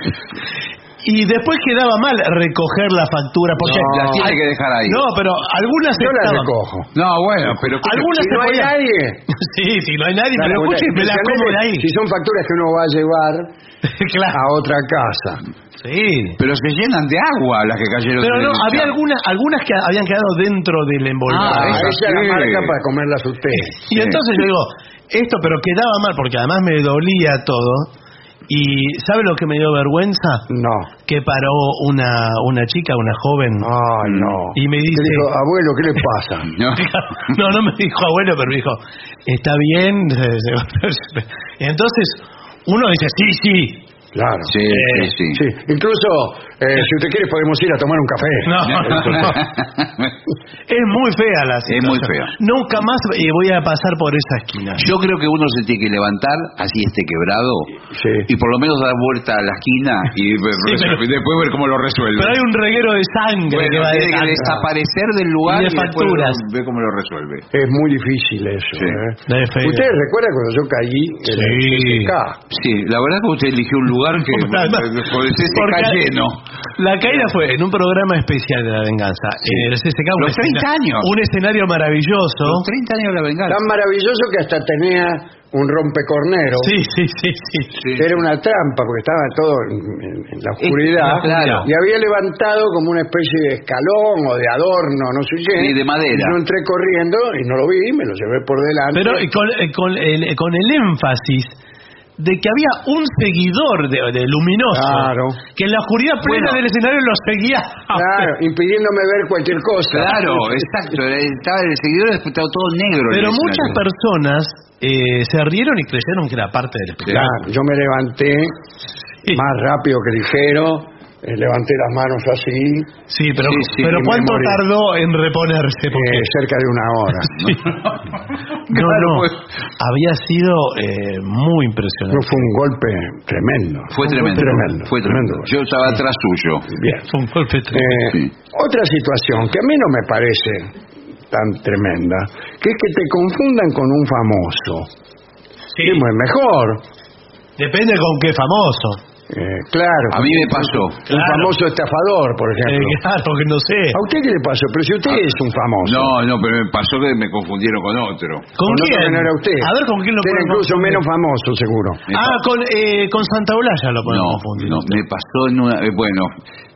Y después quedaba mal recoger la factura, porque No, la tiene que dejar ahí. No, pero algunas Yo la estaban- recojo. No, bueno, pero... Algunas Si se no hay podían- nadie. Sí, si no hay nadie, pero escuche, me la como de ahí. Si son facturas que uno va a llevar claro. a otra casa. Sí. Pero se llenan de agua las que cayeron. Pero no, había algunas, algunas que habían quedado dentro del Ah, envoltorio. esa esa es la marca para comerlas usted. y entonces yo digo, esto, pero quedaba mal, porque además me dolía todo. Y ¿sabe lo que me dio vergüenza? No. Que paró una, una chica, una joven. Ay, no. Y me ¿Qué dice... dijo, abuelo, ¿qué le pasa? No. No, me dijo abuelo, pero me dijo, está bien. Entonces uno dice, sí, sí. Claro. Sí, sí, sí. Sí, incluso eh, si usted quiere podemos ir a tomar un café. No, no. Es muy fea la Es situación. muy fea. Nunca más eh, voy a pasar por esa esquina. Yo creo que uno se tiene que levantar, así esté quebrado, Sí. y por lo menos dar vuelta a la esquina y, ver- pero- y después ver cómo lo resuelve. Pero hay un reguero de sangre Bueno, que va tiene que de desaparecer del lugar Y de después facturas. ve cómo lo resuelve. Es muy difícil eso. Sí. ¿eh? ¿Ustedes recuerdan cuando yo caí en el? Sí, la verdad que usted eligió un lugar lugar que pues, está lleno. La caída fue en un programa especial de la venganza. En el CSK, un Los 30 escena- años. Un escenario maravilloso. Los 30 años de la venganza. Tan maravilloso que hasta tenía un rompecornero. Sí, sí, sí, sí. Sí. Era una trampa porque estaba todo en, en- en la oscuridad claro. y había levantado como una especie de escalón o de adorno, no sé qué. Sí, de madera. Y yo entré corriendo y no lo vi, me lo llevé por delante. Pero eh, con, eh, con el, con el énfasis de que había un seguidor de, de Luminoso Claro. que en la oscuridad plena Bueno. del escenario lo seguía. Claro, impidiéndome ver cualquier cosa. Claro, exacto. Estaba el seguidor estaba todo negro. Pero muchas escenario. personas eh, se rieron y creyeron que era parte del espectáculo. Claro, yo me levanté más rápido que ligero, eh, levanté las manos así, Sí, pero, Sí, sí, pero ¿cuánto morí. tardó en reponerse? Porque eh, cerca de una hora. no, Claro, no, pues. había sido eh, muy No impresionante. fue un golpe tremendo. Fue tremendo. tremendo. Fue tremendo. Yo estaba atrás suyo. Bien. Fue un golpe tremendo. Eh, Sí. Otra situación que a mí no me parece tan tremenda, que es que te confundan con un famoso. Sí. Es mejor. Depende con qué famoso. Eh, claro. A mí me pasó. Un Claro. famoso estafador, por Eh, ejemplo. claro, que no sé. ¿A usted qué le pasó? Pero si usted es un famoso. No, no, pero me pasó que me confundieron con otro. ¿Con quién? no era usted. A ver, ¿con quién lo era incluso confundir? menos famoso, seguro. Ah, con, eh, con Santa Eulaya lo pueden No, confundir. no, me pasó en una, eh, bueno,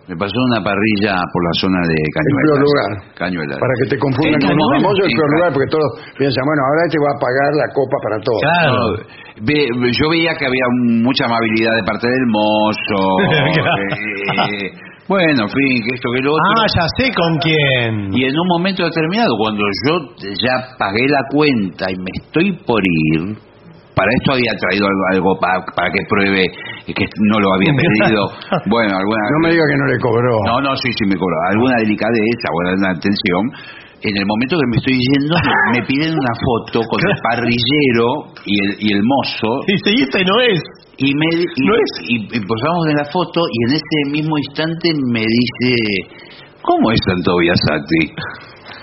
me pasó una parrilla por la zona de Cañuelas. peor lugar. Cañuelas. Para que te confundan con un Cañuelas. famoso, el lugar, porque todos piensan, bueno, ahora te va a pagar la copa para todos. Claro. No, yo veía que había mucha amabilidad de parte del mozo. eh, bueno, en fin, que esto que lo otro. Ah, ya sé con quién. Y en un momento determinado, cuando yo ya pagué la cuenta y me estoy por ir, para esto había traído algo, algo pa- para que pruebe que no lo había pedido. Bueno, alguna. No me diga que no le cobró. No, no, sí, sí me cobró. Alguna delicadeza o alguna atención. En el momento que me estoy yendo, me, piden una foto con el parrillero y el, y el mozo. Y seguiste no es. Y, me, y, ¿No es? y, y posamos en la foto y en ese mismo instante me dice, ¿cómo es Santo Biasati?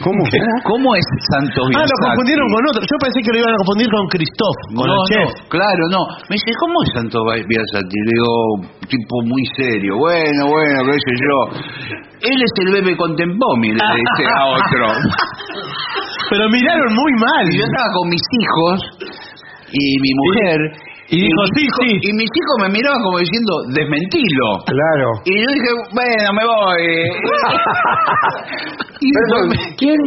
¿Cómo? ¿Cómo es Santo Ah, Biasati? lo confundieron con otro. Yo pensé que lo iban a confundir con Christoph, con no, el chef. no, claro, no. Me dice, ¿cómo es Santo Biasati? Le digo, tipo muy serio. Bueno, bueno, qué sé yo. Él es el bebé contempomi, le dice a otro. Pero miraron muy mal. Y yo estaba con mis hijos y mi mujer. Y dijo, mis sí, hijos- sí. Y mis hijos me miraban como diciendo, desmentilo. Claro. Y yo dije, bueno, me voy. y Perdón, después me- ¿quién?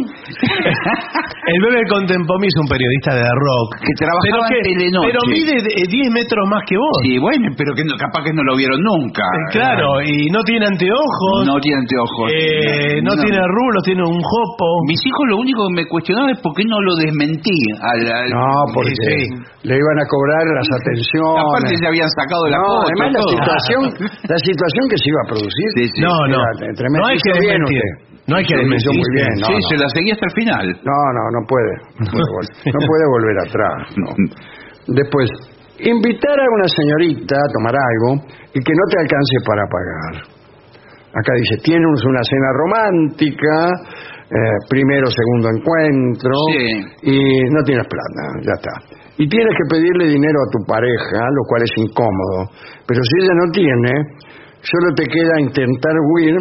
El bebé Contempomi es un periodista de rock. que trabajaba pero, en que, Telenoche. pero mide de- 10 metros más que vos. Sí, bueno, pero que no- capaz que no lo vieron nunca. Eh, Claro, y no tiene anteojos. No tiene anteojos. eh, no, tiene rulos, tiene un jopo. Mis hijos lo único que me cuestionaban es por qué no lo desmentí. Al, al- No, porque Sí. le iban a cobrar las atenciones. Aparte se habían sacado la no, además la situación, la situación que se iba a producir. Sí, sí. No, no. Tremendo. No hay que desmentir. No hay que desmentir. muy bien, no, sí, no. se la seguí hasta el final. No, no, no puede. No puede, vol- no puede volver atrás. no. Después, invitar a una señorita a tomar algo y que no te alcance para pagar. Acá dice, tienes una cena romántica, eh, primero, segundo encuentro, Sí. y no tienes plata, ya está. Y tienes que pedirle dinero a tu pareja, lo cual es incómodo. Pero si ella no tiene, solo te queda intentar huir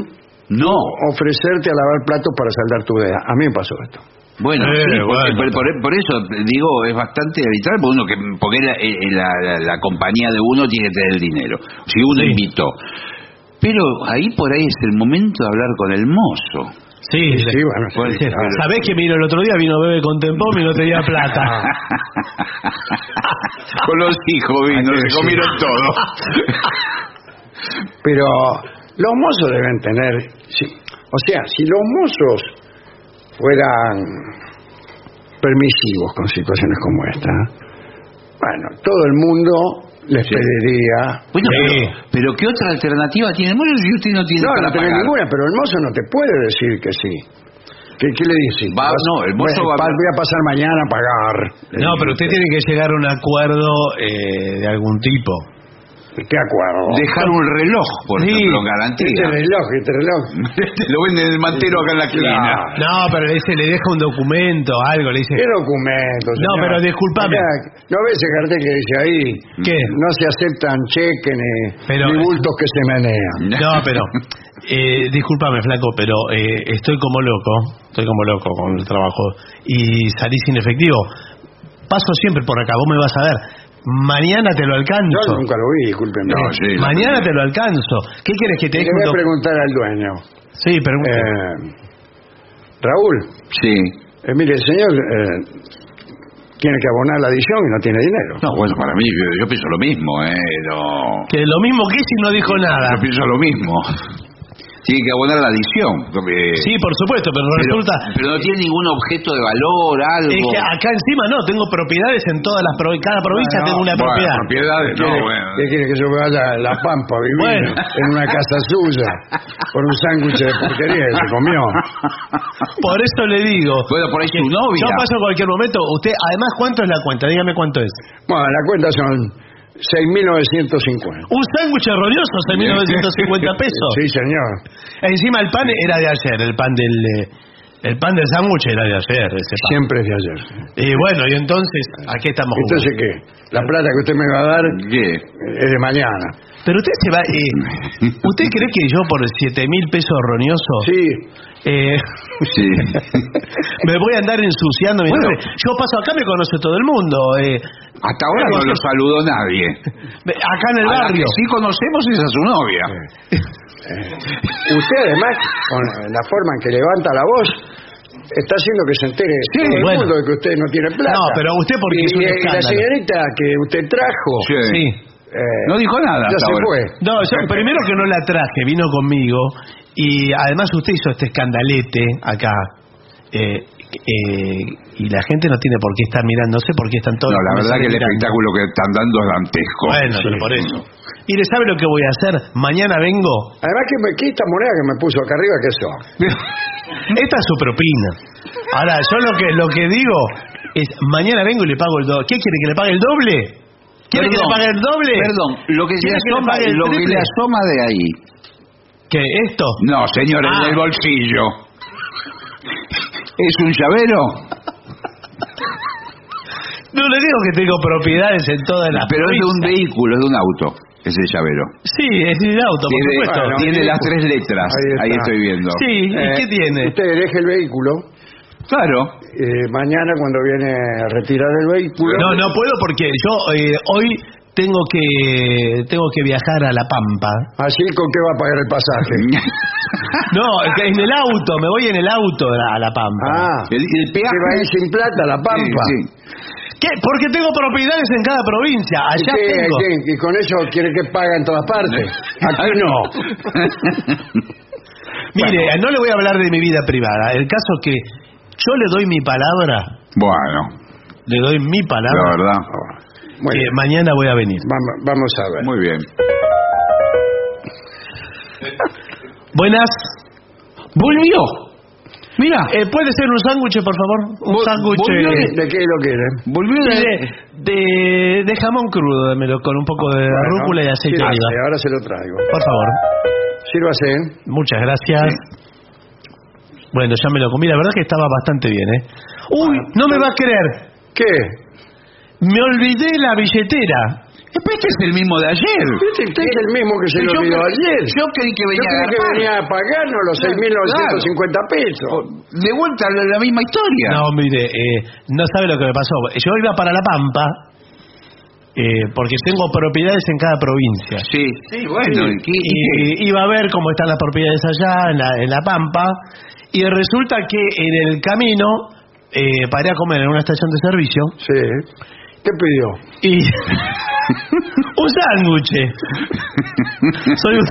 No. ofrecerte a lavar platos para saldar tu deuda. A mí me pasó esto. Bueno, Eh, sí, bueno. por, por- por eso digo, es bastante habitual, porque, uno que, porque la, eh, la, la- la compañía de uno tiene que tener el dinero. Si uno invitó. Pero ahí por ahí es el momento de hablar con el mozo. Sí, Sí, bueno, sí, Bueno, claro. ¿Sabés que vino el otro día? Vino bebé Contempomi y no tenía plata. con los hijos vino, se sí. comieron todo. Pero los mozos deben tener, sí, o sea, si los mozos fueran permisivos con situaciones como esta, bueno, todo el mundo les Sí. pediría. Bueno, Sí. pero, pero ¿qué otra alternativa tiene el mozo si usted no tiene No, para no tiene pagar? ninguna, pero el mozo no te puede decir que sí. ¿Qué, qué le dice? Va- no, el mozo va- Voy a pasar mañana a pagar. No, dice pero usted tiene que llegar a un acuerdo eh, de algún tipo. ¿Qué acuerdo? Dejar un reloj, por Sí. ejemplo, garantía. Este reloj, este reloj. Te lo venden en el mantero acá en la esquina. No, pero le dice, le deja un documento, algo, le dice. ¿Qué documento? No, pero discúlpame. Acá, ¿No ves ese cartel que dice ahí? ¿Qué? No se aceptan cheques ni, Pero- ni bultos que se menean. No, pero. Eh, discúlpame, flaco, pero eh, estoy como loco. Estoy como loco con el trabajo. Y salí sin efectivo. Paso siempre por acá, vos me vas a ver. Mañana te lo Yo alcanzo. nunca lo vi, discúlpeme. No, sí, Mañana te lo alcanzo. ¿Qué quieres que te Le deje un voy a preguntar al dueño. Sí, pregunta. Eh, Raúl, Sí. eh, mire, el señor eh, tiene que abonar la adición y no tiene dinero. No, bueno, para mí, yo, yo pienso lo mismo, ¿eh? No. que lo mismo que si no dijo nada. Yo pienso lo mismo. Tiene que abonar la adición. porque- Sí, por supuesto, pero pero, resulta. pero no tiene ningún objeto de valor, algo. Es que acá encima no, tengo propiedades en todas las provincias. Cada provincia Bueno, tengo una Bueno, propiedad. propiedades, no, ¿Quiere, bueno. qué quiere que yo me vaya a La Pampa a vivir Bueno. en una casa suya por un sándwich de porquería que se comió? Por eso le digo. Bueno, por ahí su novia. Yo paso en cualquier momento. Usted, además, ¿cuánto es la cuenta? Dígame cuánto es. Bueno, la cuenta son 6.950. Un sándwich erróneoso, 6.950 pesos. Sí, señor. Encima el pan era de ayer, el pan del eh, el pan del sándwich era de ayer, ese pan. Siempre es de ayer. Y bueno, y entonces, ¿a qué estamos Entonces, jugando? ¿qué? La plata que usted me va a dar ¿Qué? es de mañana. Pero usted se va... eh, ¿Usted cree que yo por 7 mil pesos roñoso Sí, eh, Sí. me voy a andar ensuciando Bueno. Yo paso acá, me conoce todo el mundo. eh, Hasta ahora no lo saludó nadie. acá en el A la barrio. que sí conocemos es a su novia. usted además, con la forma en que levanta la voz, está haciendo que se entere Sí, todo el bueno. mundo de que usted no tiene plata. No, pero usted porque y, es un y la escándalo. señorita que usted trajo, Sí. Eh, No dijo nada ya hasta se ahora. fue. No, yo primero que no la traje, vino conmigo y además usted hizo este escandalete acá. eh, eh, y la gente no tiene por qué estar mirando, no sé por qué están todos No, la verdad que el mirando. espectáculo que están dando es dantesco. Bueno, pero por eso. Mire, ¿sabe lo que voy a hacer? Mañana vengo. Además, que me, ¿qué esta moneda que me puso acá arriba que son? Esta es su propina. Ahora, yo lo que lo que digo es mañana vengo y le pago el doble. ¿Qué quiere que le pague el doble? ¿Quiere que le Perdón, pague el doble? Perdón, lo que, se ¿Quiere que le asoma, el lo que le asoma de ahí. ¿Qué? ¿Esto? No, señor, Ah. en el bolsillo. ¿Es un llavero? No le digo que tengo propiedades en todas las Pero es de un vehículo, es de un auto, ese llavero. Sí, es de auto, por Tiene, supuesto. Bueno, tiene las tres letras, Ahí estoy viendo. Sí, ¿y Eh, qué tiene? Usted deje el vehículo. Claro. eh, mañana, cuando viene a retirar el vehículo. No, no puedo porque yo eh, hoy tengo que tengo que viajar a La Pampa. Así, ¿con qué va a pagar el pasaje? No, en el auto, me voy en el auto a La Pampa. Ah, El, el que peaje. va a ir sin plata a la Pampa. Sí, sí. ¿Qué? Porque tengo propiedades en cada provincia. ¿Y, Allá qué- tengo. qué- y con eso quiere que pague en todas partes. Aquí no. Mire, no le voy a hablar de mi vida privada. El caso es que yo le doy mi palabra, Bueno, le doy mi la palabra, verdad. Muy que bien. mañana voy a venir. Vamos, vamos a ver. Muy bien. Buenas. Volvió. Mira, Eh, ¿Puede ser un sándwich, por favor? Un sándwich volvió eh, ¿De qué lo quiere? volvió de... de, de, de jamón crudo, dámelo, con un poco de Bueno, rúcula y aceite de sírvase, oliva. ahora se lo traigo. Por favor. Sírvase. Muchas gracias. Bueno, ya me lo comí. La verdad que estaba bastante bien, ¿eh? Uy, no me va a creer. ¿Qué? Me olvidé la billetera. Este es el mismo de ayer. Este este es el mismo que se lo Yo olvidó cre- ayer. Yo creí que venía a creí que venía a pagarnos los 6.950 pesos. De vuelta la, la misma historia. No, mire, eh, no sabe lo que me pasó. Yo iba para La Pampa, eh, porque tengo propiedades en cada provincia. Sí, sí, bueno. ¿y iba a ver cómo están las propiedades allá, en la, en la Pampa, y resulta que en el camino eh, paré a comer en una estación de servicio Sí. ¿Qué pidió? y un sándwich. Soy un...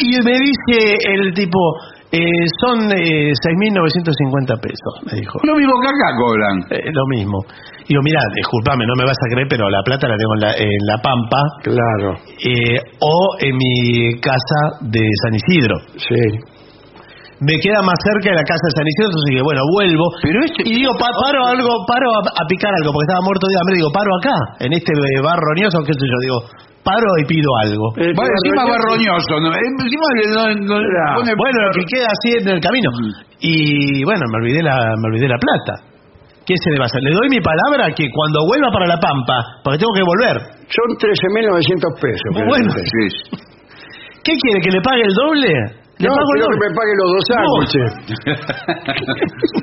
y me dice el tipo, eh, son eh, 6.950 pesos, me dijo. Lo mismo que acá cobran. Eh, lo mismo. Digo, mira, discúlpame, no me vas a creer, pero la plata la tengo en la, en la Pampa Claro. eh, o en mi casa de San Isidro. Sí. me queda más cerca de la casa de San Isidro, entonces dije, bueno, vuelvo. y digo, pa- paro algo, paro a, a picar algo, porque estaba muerto de hambre, digo, paro acá, en este eh, bar roñoso, qué sé yo, digo, paro y pido algo. Bueno, encima va roñoso, ¿no? Eh, Encima no, no- Bueno, lo que queda así en el camino. Y bueno, me olvidé la, me olvidé la plata. ¿Qué se le va a hacer? Le doy mi palabra que cuando vuelva para La Pampa, porque tengo que volver. Son 13.900 pesos. Bueno. ¿Qué quiere? ¿Que le pague el doble? Le No, pago el quiero que doble. me pague los dos sándwiches.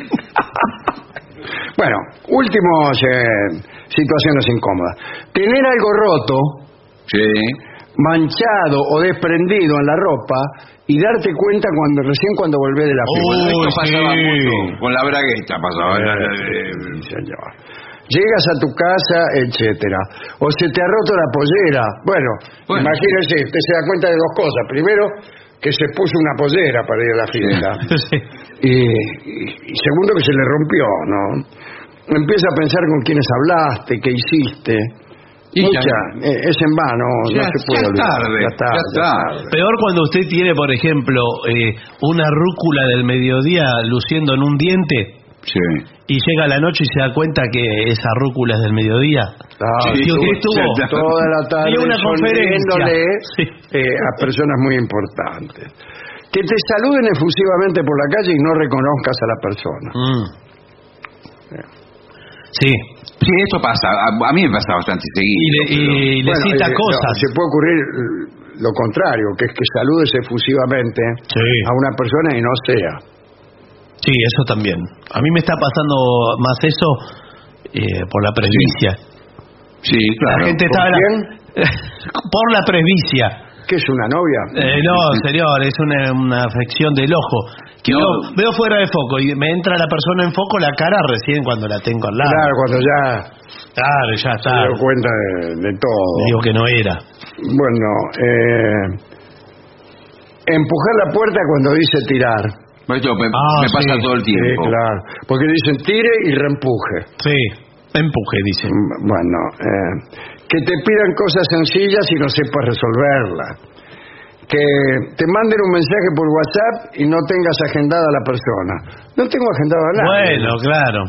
bueno, últimos eh, situaciones incómodas. Tener algo roto, manchado o desprendido en la ropa y darte cuenta cuando recién cuando volvés de la Bueno, fiesta. esto pasaba mucho. Con la bragueta pasaba. Llegas a tu casa, etcétera. O se te ha roto la pollera. Bueno, imagínese, usted se da cuenta de dos cosas. Primero, que se puso una pollera para ir a la fiesta. y, y- y segundo, que se le rompió, ¿no? Empieza a pensar con quiénes hablaste, qué hiciste. Y Mucha, eh, es en vano, Ya- no se puede ya olvidar. tarde, ya tarde, ya tarde. tarde. Peor cuando usted tiene, por ejemplo, eh, una rúcula del mediodía luciendo en un diente y llega la noche y se da cuenta que esa rúcula es del mediodía. Ah, Si usted estuvo estuvo toda la tarde dio una conferencia. sonriéndole, eh, a personas muy importantes. Que te saluden efusivamente por la calle y no reconozcas a la persona. Mm. Sí. Sí, eso pasa. A, a mí me pasa bastante seguido. Y le Bueno, cita eh, no, cosas. se puede ocurrir eh, lo contrario, que es que saludes efusivamente a una persona y no sea. Sí, eso también. A mí me está pasando más eso eh, por la presbicia. Sí, claro. La gente ¿Por está quién? por la presbicia. ¿Qué es una novia? Eh, no, señor, es una, una afección del ojo. Que No. veo, veo fuera de foco y me entra la persona en foco la cara recién cuando la tengo al lado. Claro, cuando ya Claro, ya está. dio cuenta de, de todo. Digo que no era. Bueno, eh, empujar la puerta cuando dice tirar. Esto me, Ah, me pasa sí. todo el tiempo. Sí, claro. Porque dicen tire y reempuje. Sí, empuje, dice. Mm, Bueno, eh, que te pidan cosas sencillas y no sepas resolverlas. Que te manden un mensaje por WhatsApp y no tengas agendada a la persona. No tengo agendado a nadie. Bueno, claro.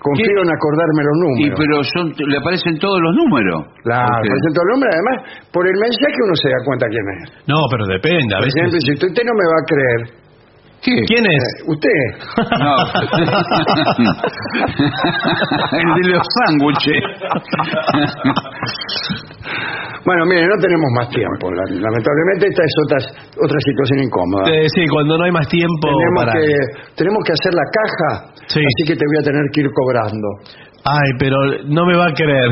Confío en acordarme los Y números. pero son, le aparecen todos los números. Claro, Porque- presento el nombre, además, por el mensaje uno se da cuenta quién es. No, pero depende. A Por veces. ejemplo, si usted no me va a creer, ¿Qué? ¿Quién es? eh, usted. No. el de los sándwiches. Bueno, mire, no tenemos más tiempo. la- Lamentablemente esta es otra, otra situación incómoda. Eh, sí, cuando no hay más tiempo tenemos, para... que, tenemos que hacer la caja, Sí. así que te voy a tener que ir cobrando. Ay, pero no me va a creer.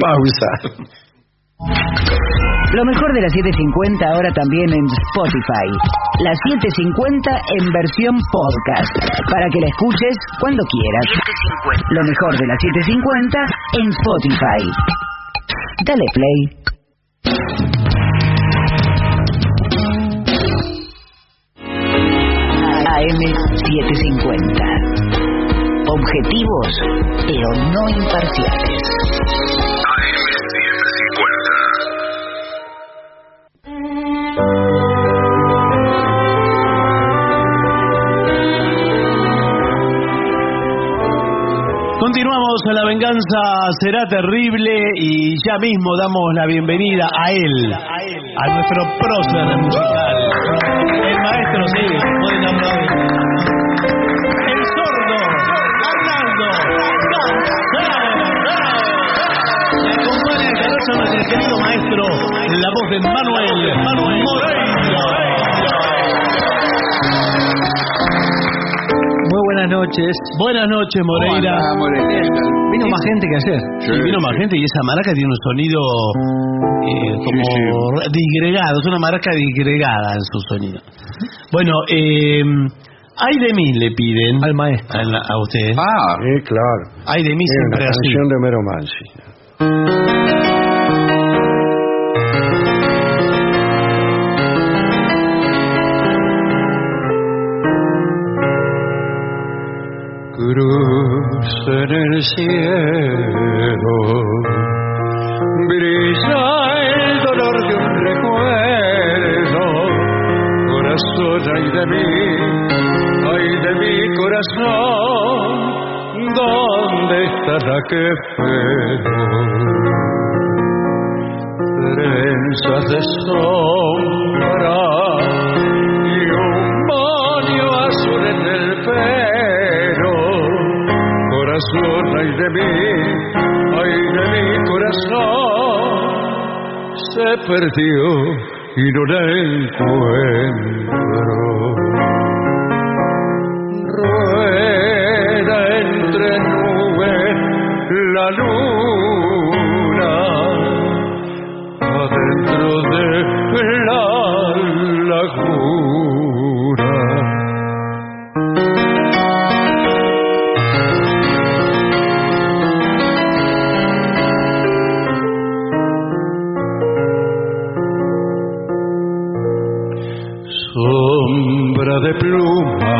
Pausa. Lo mejor de la 750 ahora también en Spotify. La 750 en versión podcast. Para que la escuches cuando quieras. Lo mejor de la 750 en Spotify. Dale play. AM750. Objetivos, pero no imparciales. Continuamos, la venganza será terrible y ya mismo damos la bienvenida a él, a nuestro prócer musical, el maestro, sí, pueden. El sordo, Arnaldo. Le acompaña esta noche nuestro querido maestro, la voz de Manuel, Manuel Moreira. Buenas noches. Buenas noches, Moreira. Vino más gente que ayer. Sí, vino más gente y esa maraca tiene un sonido eh, como disgregado, es una maraca disgregada en su sonido. Bueno, eh, ay de mí le piden al maestro, a, usted. Ah, Sí, claro. Ay de mí Es una siempre así. canción de Mansi. En el cielo. Brilla el dolor de un recuerdo, Corazón, ay de mí, ay de mi corazón, ¿dónde está la que? Trenzas de sombra Corazón, ay de mí, ay de mi corazón, se perdió y no la encuentro. Rueda entre nubes la luna adentro de la laguna. De pluma,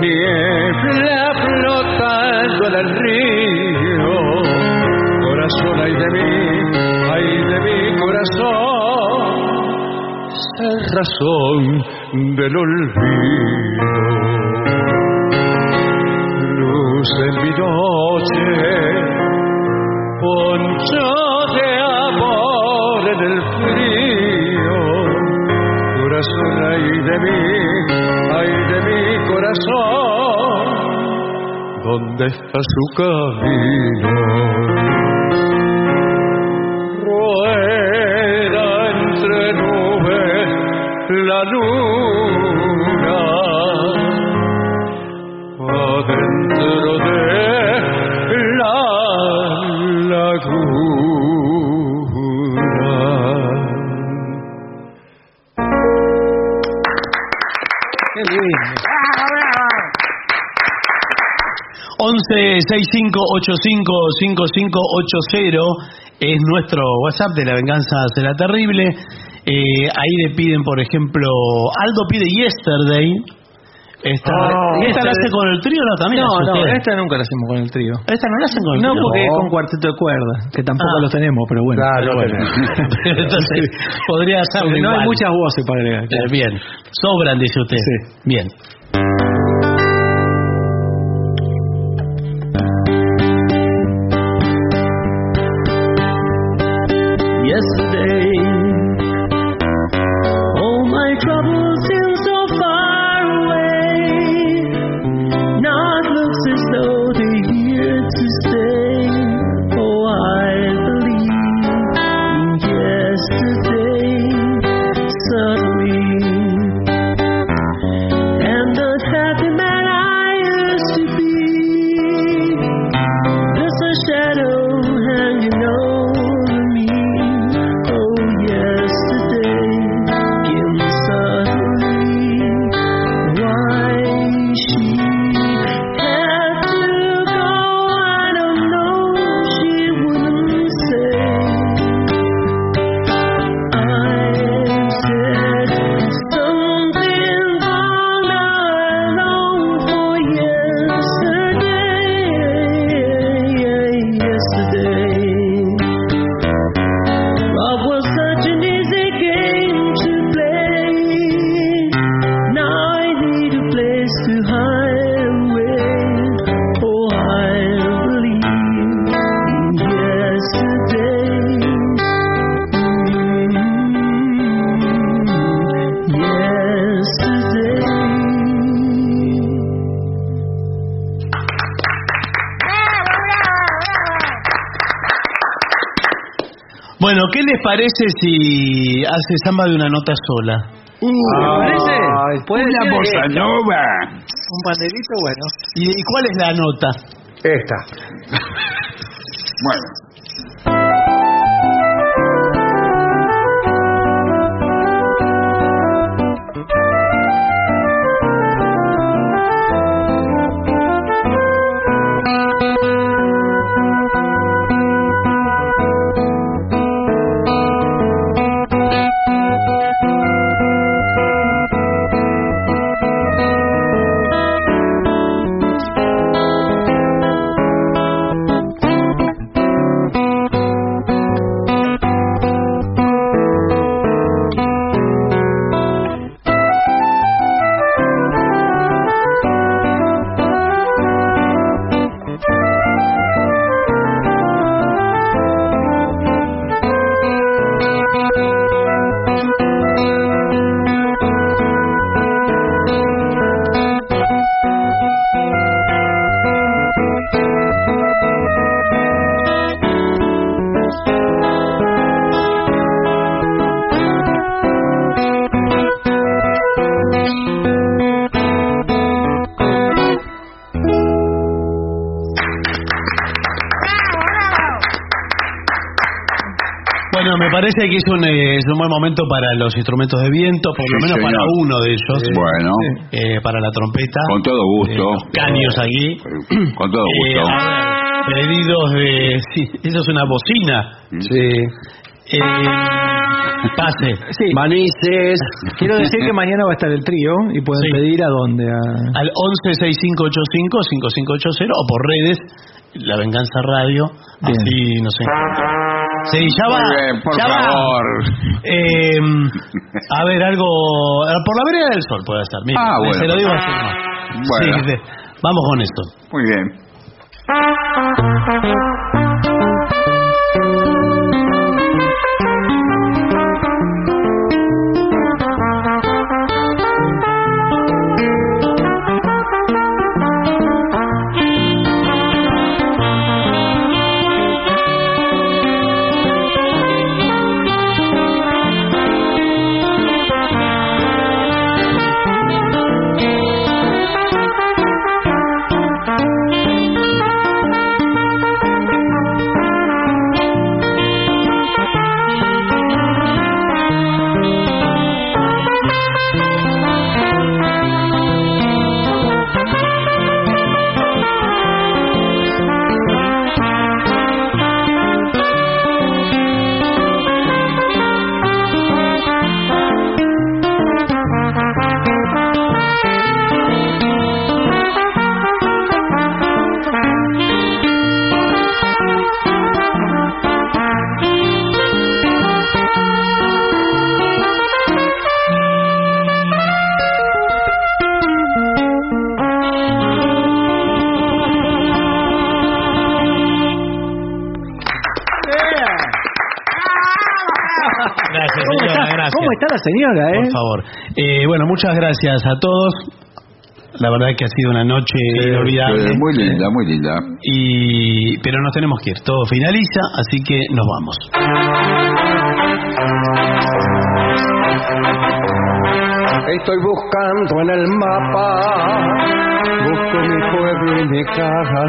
niebla flotando en el río. Corazón, ay de mí, ay de mi corazón, es razón del olvido. Luz en mi noche, poncho de amor en el ay de mí, ay de mi corazón, ¿dónde está su camino? Rueda entre nubes la luna, 11 65 85 5580 es nuestro WhatsApp de la venganza será terrible. Eh, ahí le piden, por ejemplo, Aldo pide Yesterday. Esta, Oh, ¿y esta la hace con el trío no? También No, no, esta nunca la hacemos con el trío. Esta no la hacen con el No, trío. porque es con cuarteto de cuerdas, que tampoco Ah. los tenemos, pero bueno. Claro, Pero bueno. Entonces, podría hacerlo no hay muchas voces para agregar. Eh, bien, sobran, dice usted. Bien. Parece si hace samba de una nota sola? ¿Te parece? Puede una ser bossa esta. nova. Un pandelito, bueno. ¿Y, y cuál es la nota? Esta. Parece que es un, eh, es un buen momento para los instrumentos de viento, por lo Sí, menos para uno de ellos. Bueno. Eh, para la trompeta. Con todo gusto. Eh, los caños aquí. Con todo Eh, gusto. a ver, pedidos de... Sí, eso es una bocina. Sí. Eh, pase. Sí. Manices. Quiero decir que mañana va a estar el trío y pueden Sí. pedir a dónde. A... Al 116585-5580 o por redes, La Venganza Radio. Bien. Así, no sé. Sí, ya va. Muy bien, por ya va. favor. Eh, a ver, algo. Por la vereda del sol puede estar. Mire, Ah, bueno. Se lo digo así. nomás. Bueno. Sí, vamos con esto. Muy bien. Señora, eh? Por favor. Eh, bueno, muchas gracias a todos. La verdad que ha sido una noche inolvidable. Eh, Muy linda, muy linda. Y pero nos tenemos que ir. Todo finaliza, así que nos vamos. Estoy buscando en el mapa, busco mi pueblo y mi casa.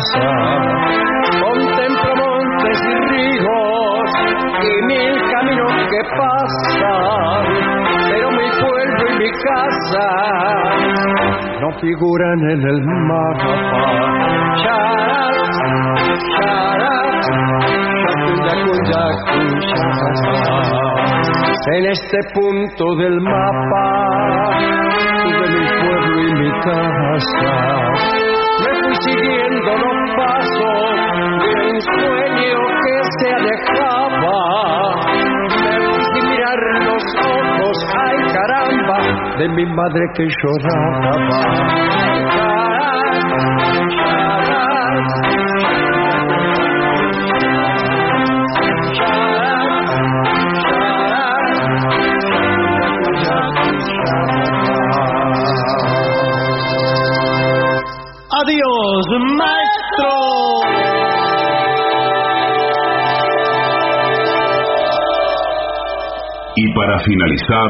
Contemplo montes y ríos y mil caminos que pasan, pero mi pueblo y mi casa no figuran en el mapa. En este punto del mapa tuve mi pueblo y mi casa. Me fui siguiendo los pasos de un sueño que se alejaba. De mi madre que lloraba. Adiós, maestro. Y para finalizar,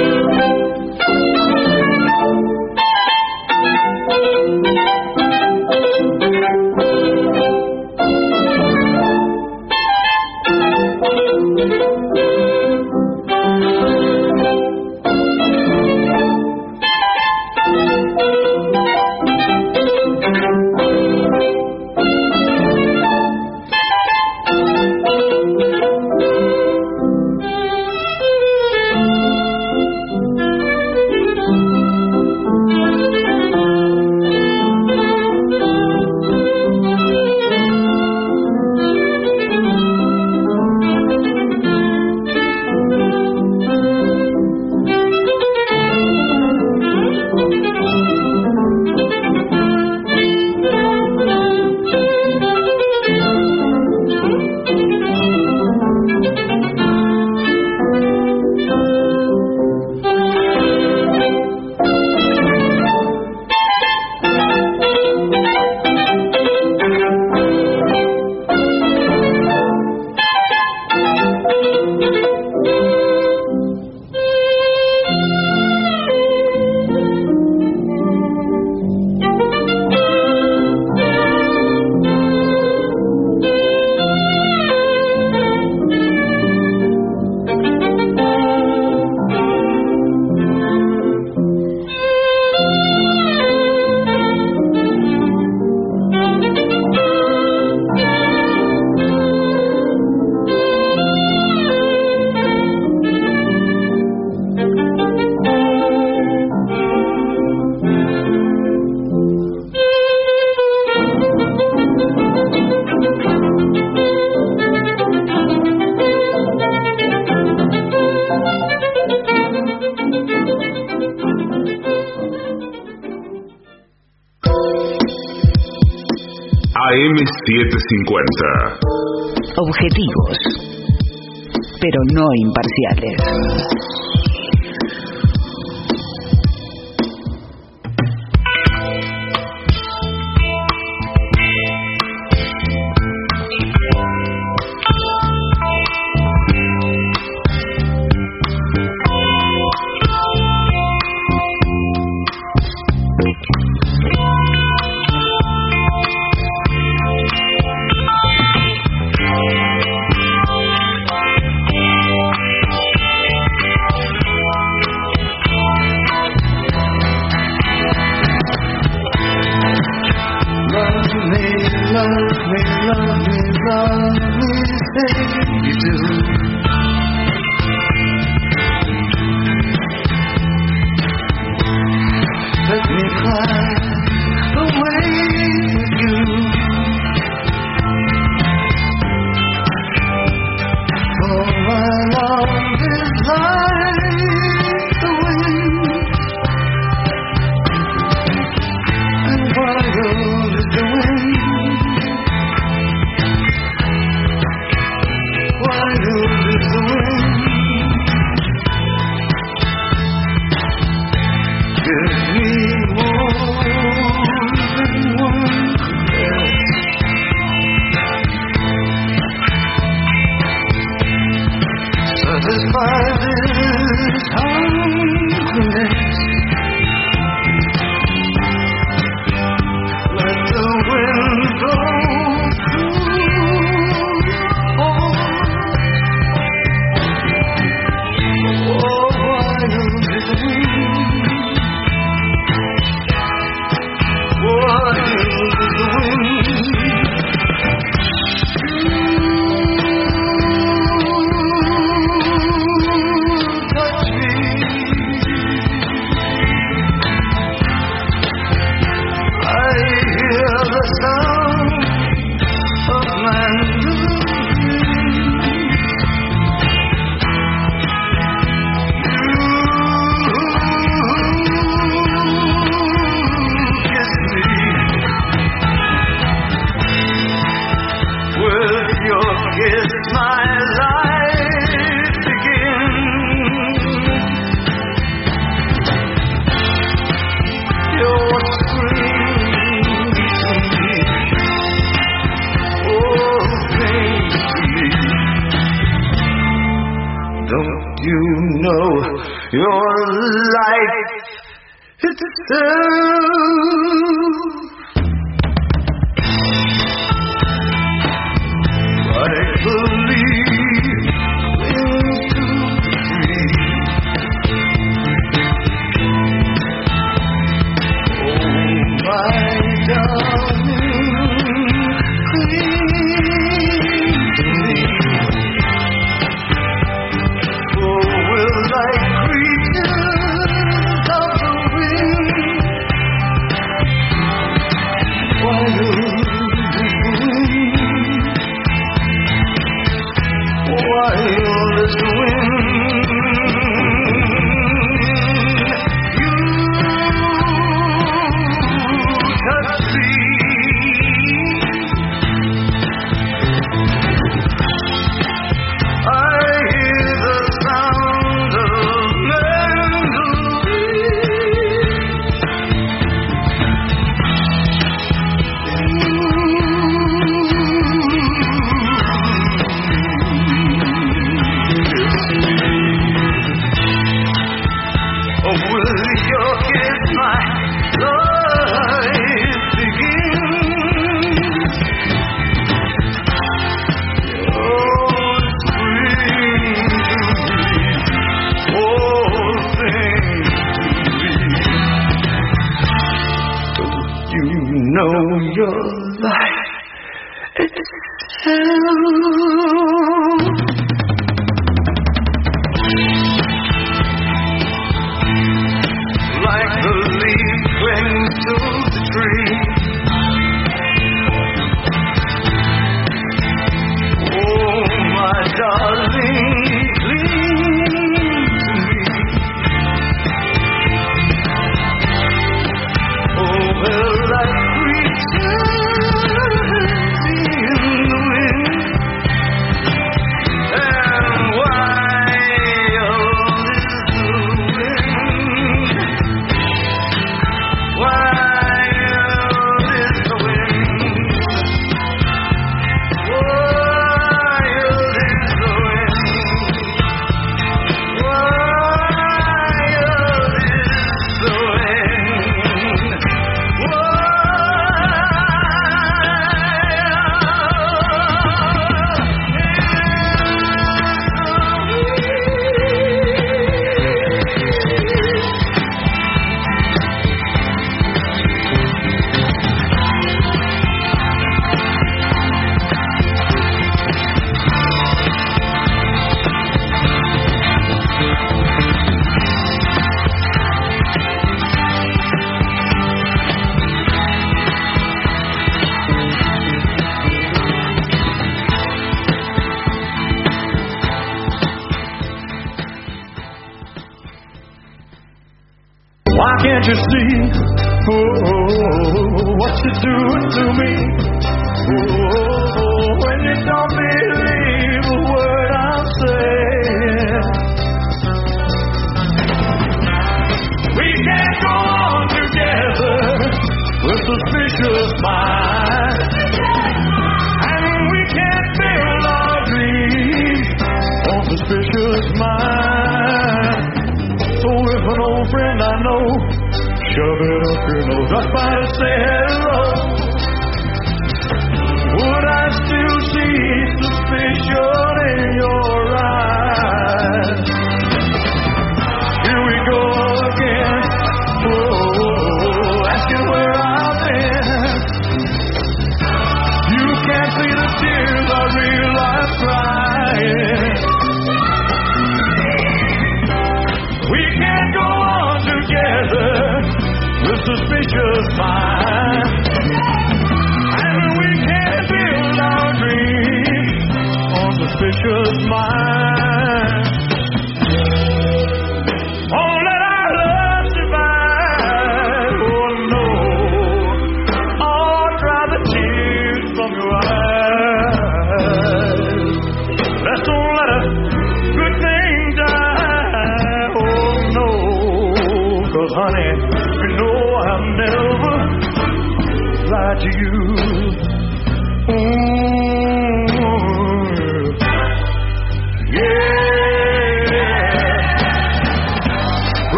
AM750.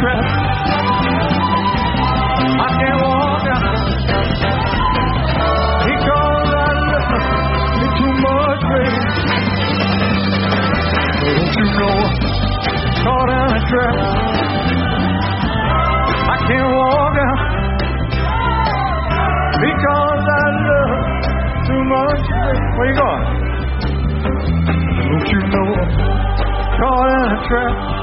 trip. I can't walk out. Because I love to too much bass. Don't you know caught in a trap? I can't walk out. Because I love too much bass. Where you going? Don't you know caught in a trap?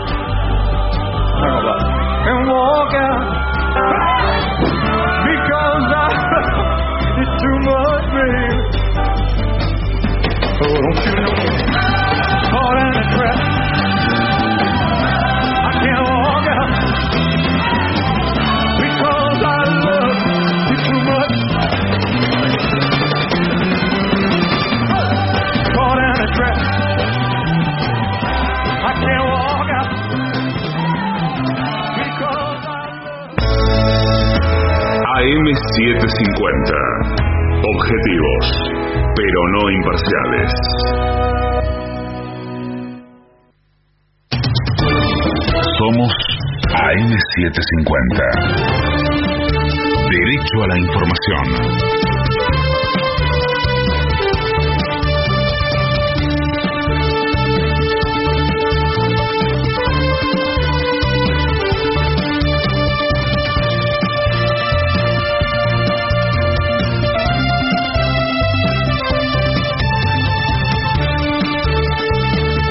a la información.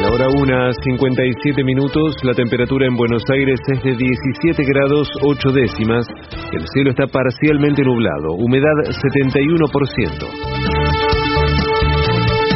La hora una, 57 minutos, la temperatura en Buenos Aires es de 17 grados 8 décimas. El cielo está parcialmente nublado, humedad 71%.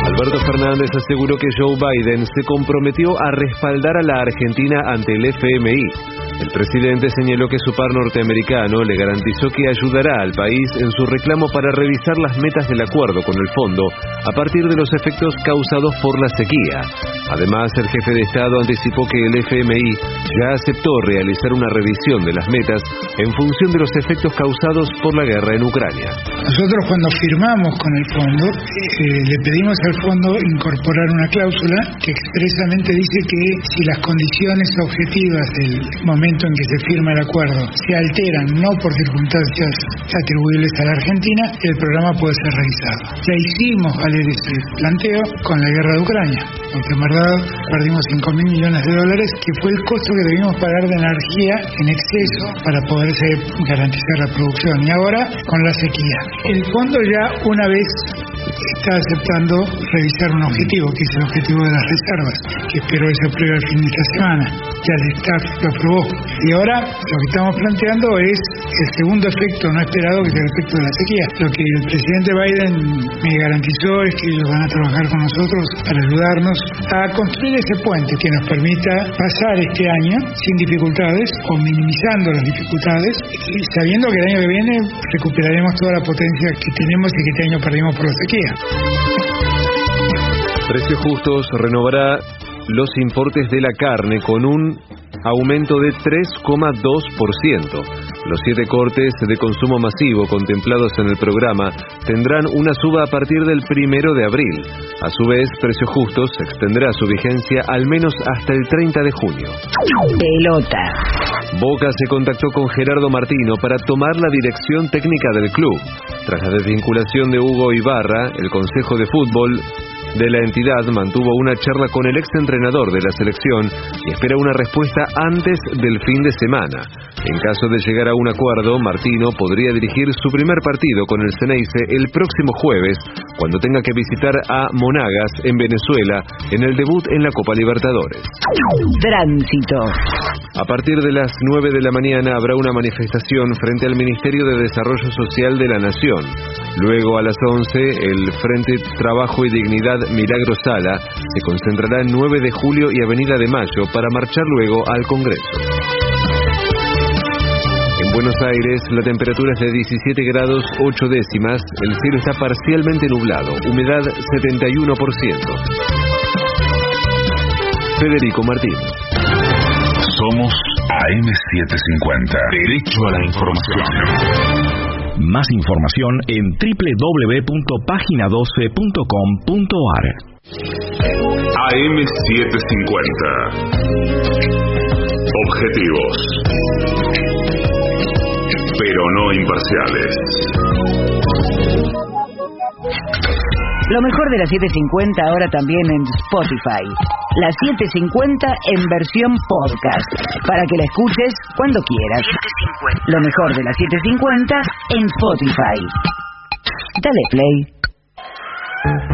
Alberto Fernández aseguró que Joe Biden se comprometió a respaldar a la Argentina ante el FMI el presidente señaló que su par norteamericano le garantizó que ayudará al país en su reclamo para revisar las metas del acuerdo con el fondo a partir de los efectos causados por la sequía. Además, el jefe de Estado anticipó que el FMI ya aceptó realizar una revisión de las metas en función de los efectos causados por la guerra en Ucrania. Nosotros cuando firmamos con el fondo, eh, le pedimos al fondo incorporar una cláusula que expresamente dice que si las condiciones objetivas del momento en que se firma el acuerdo se alteran no por circunstancias atribuibles a la Argentina, el programa puede ser revisado. Ya hicimos valer ese planteo con la guerra de Ucrania, porque en verdad perdimos 5 mil millones de dólares, que fue el costo que debimos pagar de energía en exceso para poderse garantizar la producción. Y ahora con la sequía. El fondo ya una vez está aceptando revisar un objetivo, que es el objetivo de las reservas, que espero que se apruebe al fin de esta semana. Ya el staff lo aprobó. Y ahora lo que estamos planteando es el segundo efecto no esperado, que es el efecto de la sequía. Lo que el presidente Biden me garantizó es que ellos van a trabajar con nosotros para ayudarnos a construir ese puente que nos permita pasar este año sin dificultades o minimizando las dificultades y sabiendo que el año que viene recuperaremos toda la potencia que tenemos y que este año perdimos por la sequía. Precios Justos renovará los importes de la carne con un aumento de 3,2%. Los siete cortes de consumo masivo contemplados en el programa tendrán una suba a partir del primero de abril. A su vez, Precios Justos extenderá su vigencia al menos hasta el 30 de junio. Pelota. Boca se contactó con Gerardo Martino para tomar la dirección técnica del club. Tras la desvinculación de Hugo Ibarra, el Consejo de Fútbol de la entidad mantuvo una charla con el exentrenador de la selección y espera una respuesta antes del fin de semana. En caso de llegar a un acuerdo, Martino podría dirigir su primer partido con el Ceneice el próximo jueves, cuando tenga que visitar a Monagas en Venezuela en el debut en la Copa Libertadores. Tránsito. A partir de las 9 de la mañana habrá una manifestación frente al Ministerio de Desarrollo Social de la Nación. Luego a las 11 el Frente Trabajo y Dignidad Milagro Sala se concentrará en 9 de julio y Avenida de Mayo para marchar luego al Congreso. En Buenos Aires la temperatura es de 17 grados 8 décimas, el cielo está parcialmente nublado, humedad 71%. Federico Martín. Somos AM750. Derecho a la información. Más información en www.pagina12.com.ar. AM750. Objetivos. Pero no imparciales. Lo mejor de las 750 ahora también en Spotify. La 750 en versión podcast. Para que la escuches cuando quieras. Lo mejor de las 750 en Spotify. Dale play.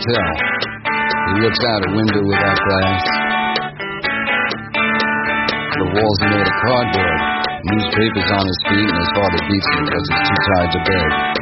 hotel. He looks out a window without glass. The walls are made of cardboard. Newspapers on his feet, and his father beats him because he's too tired to beg.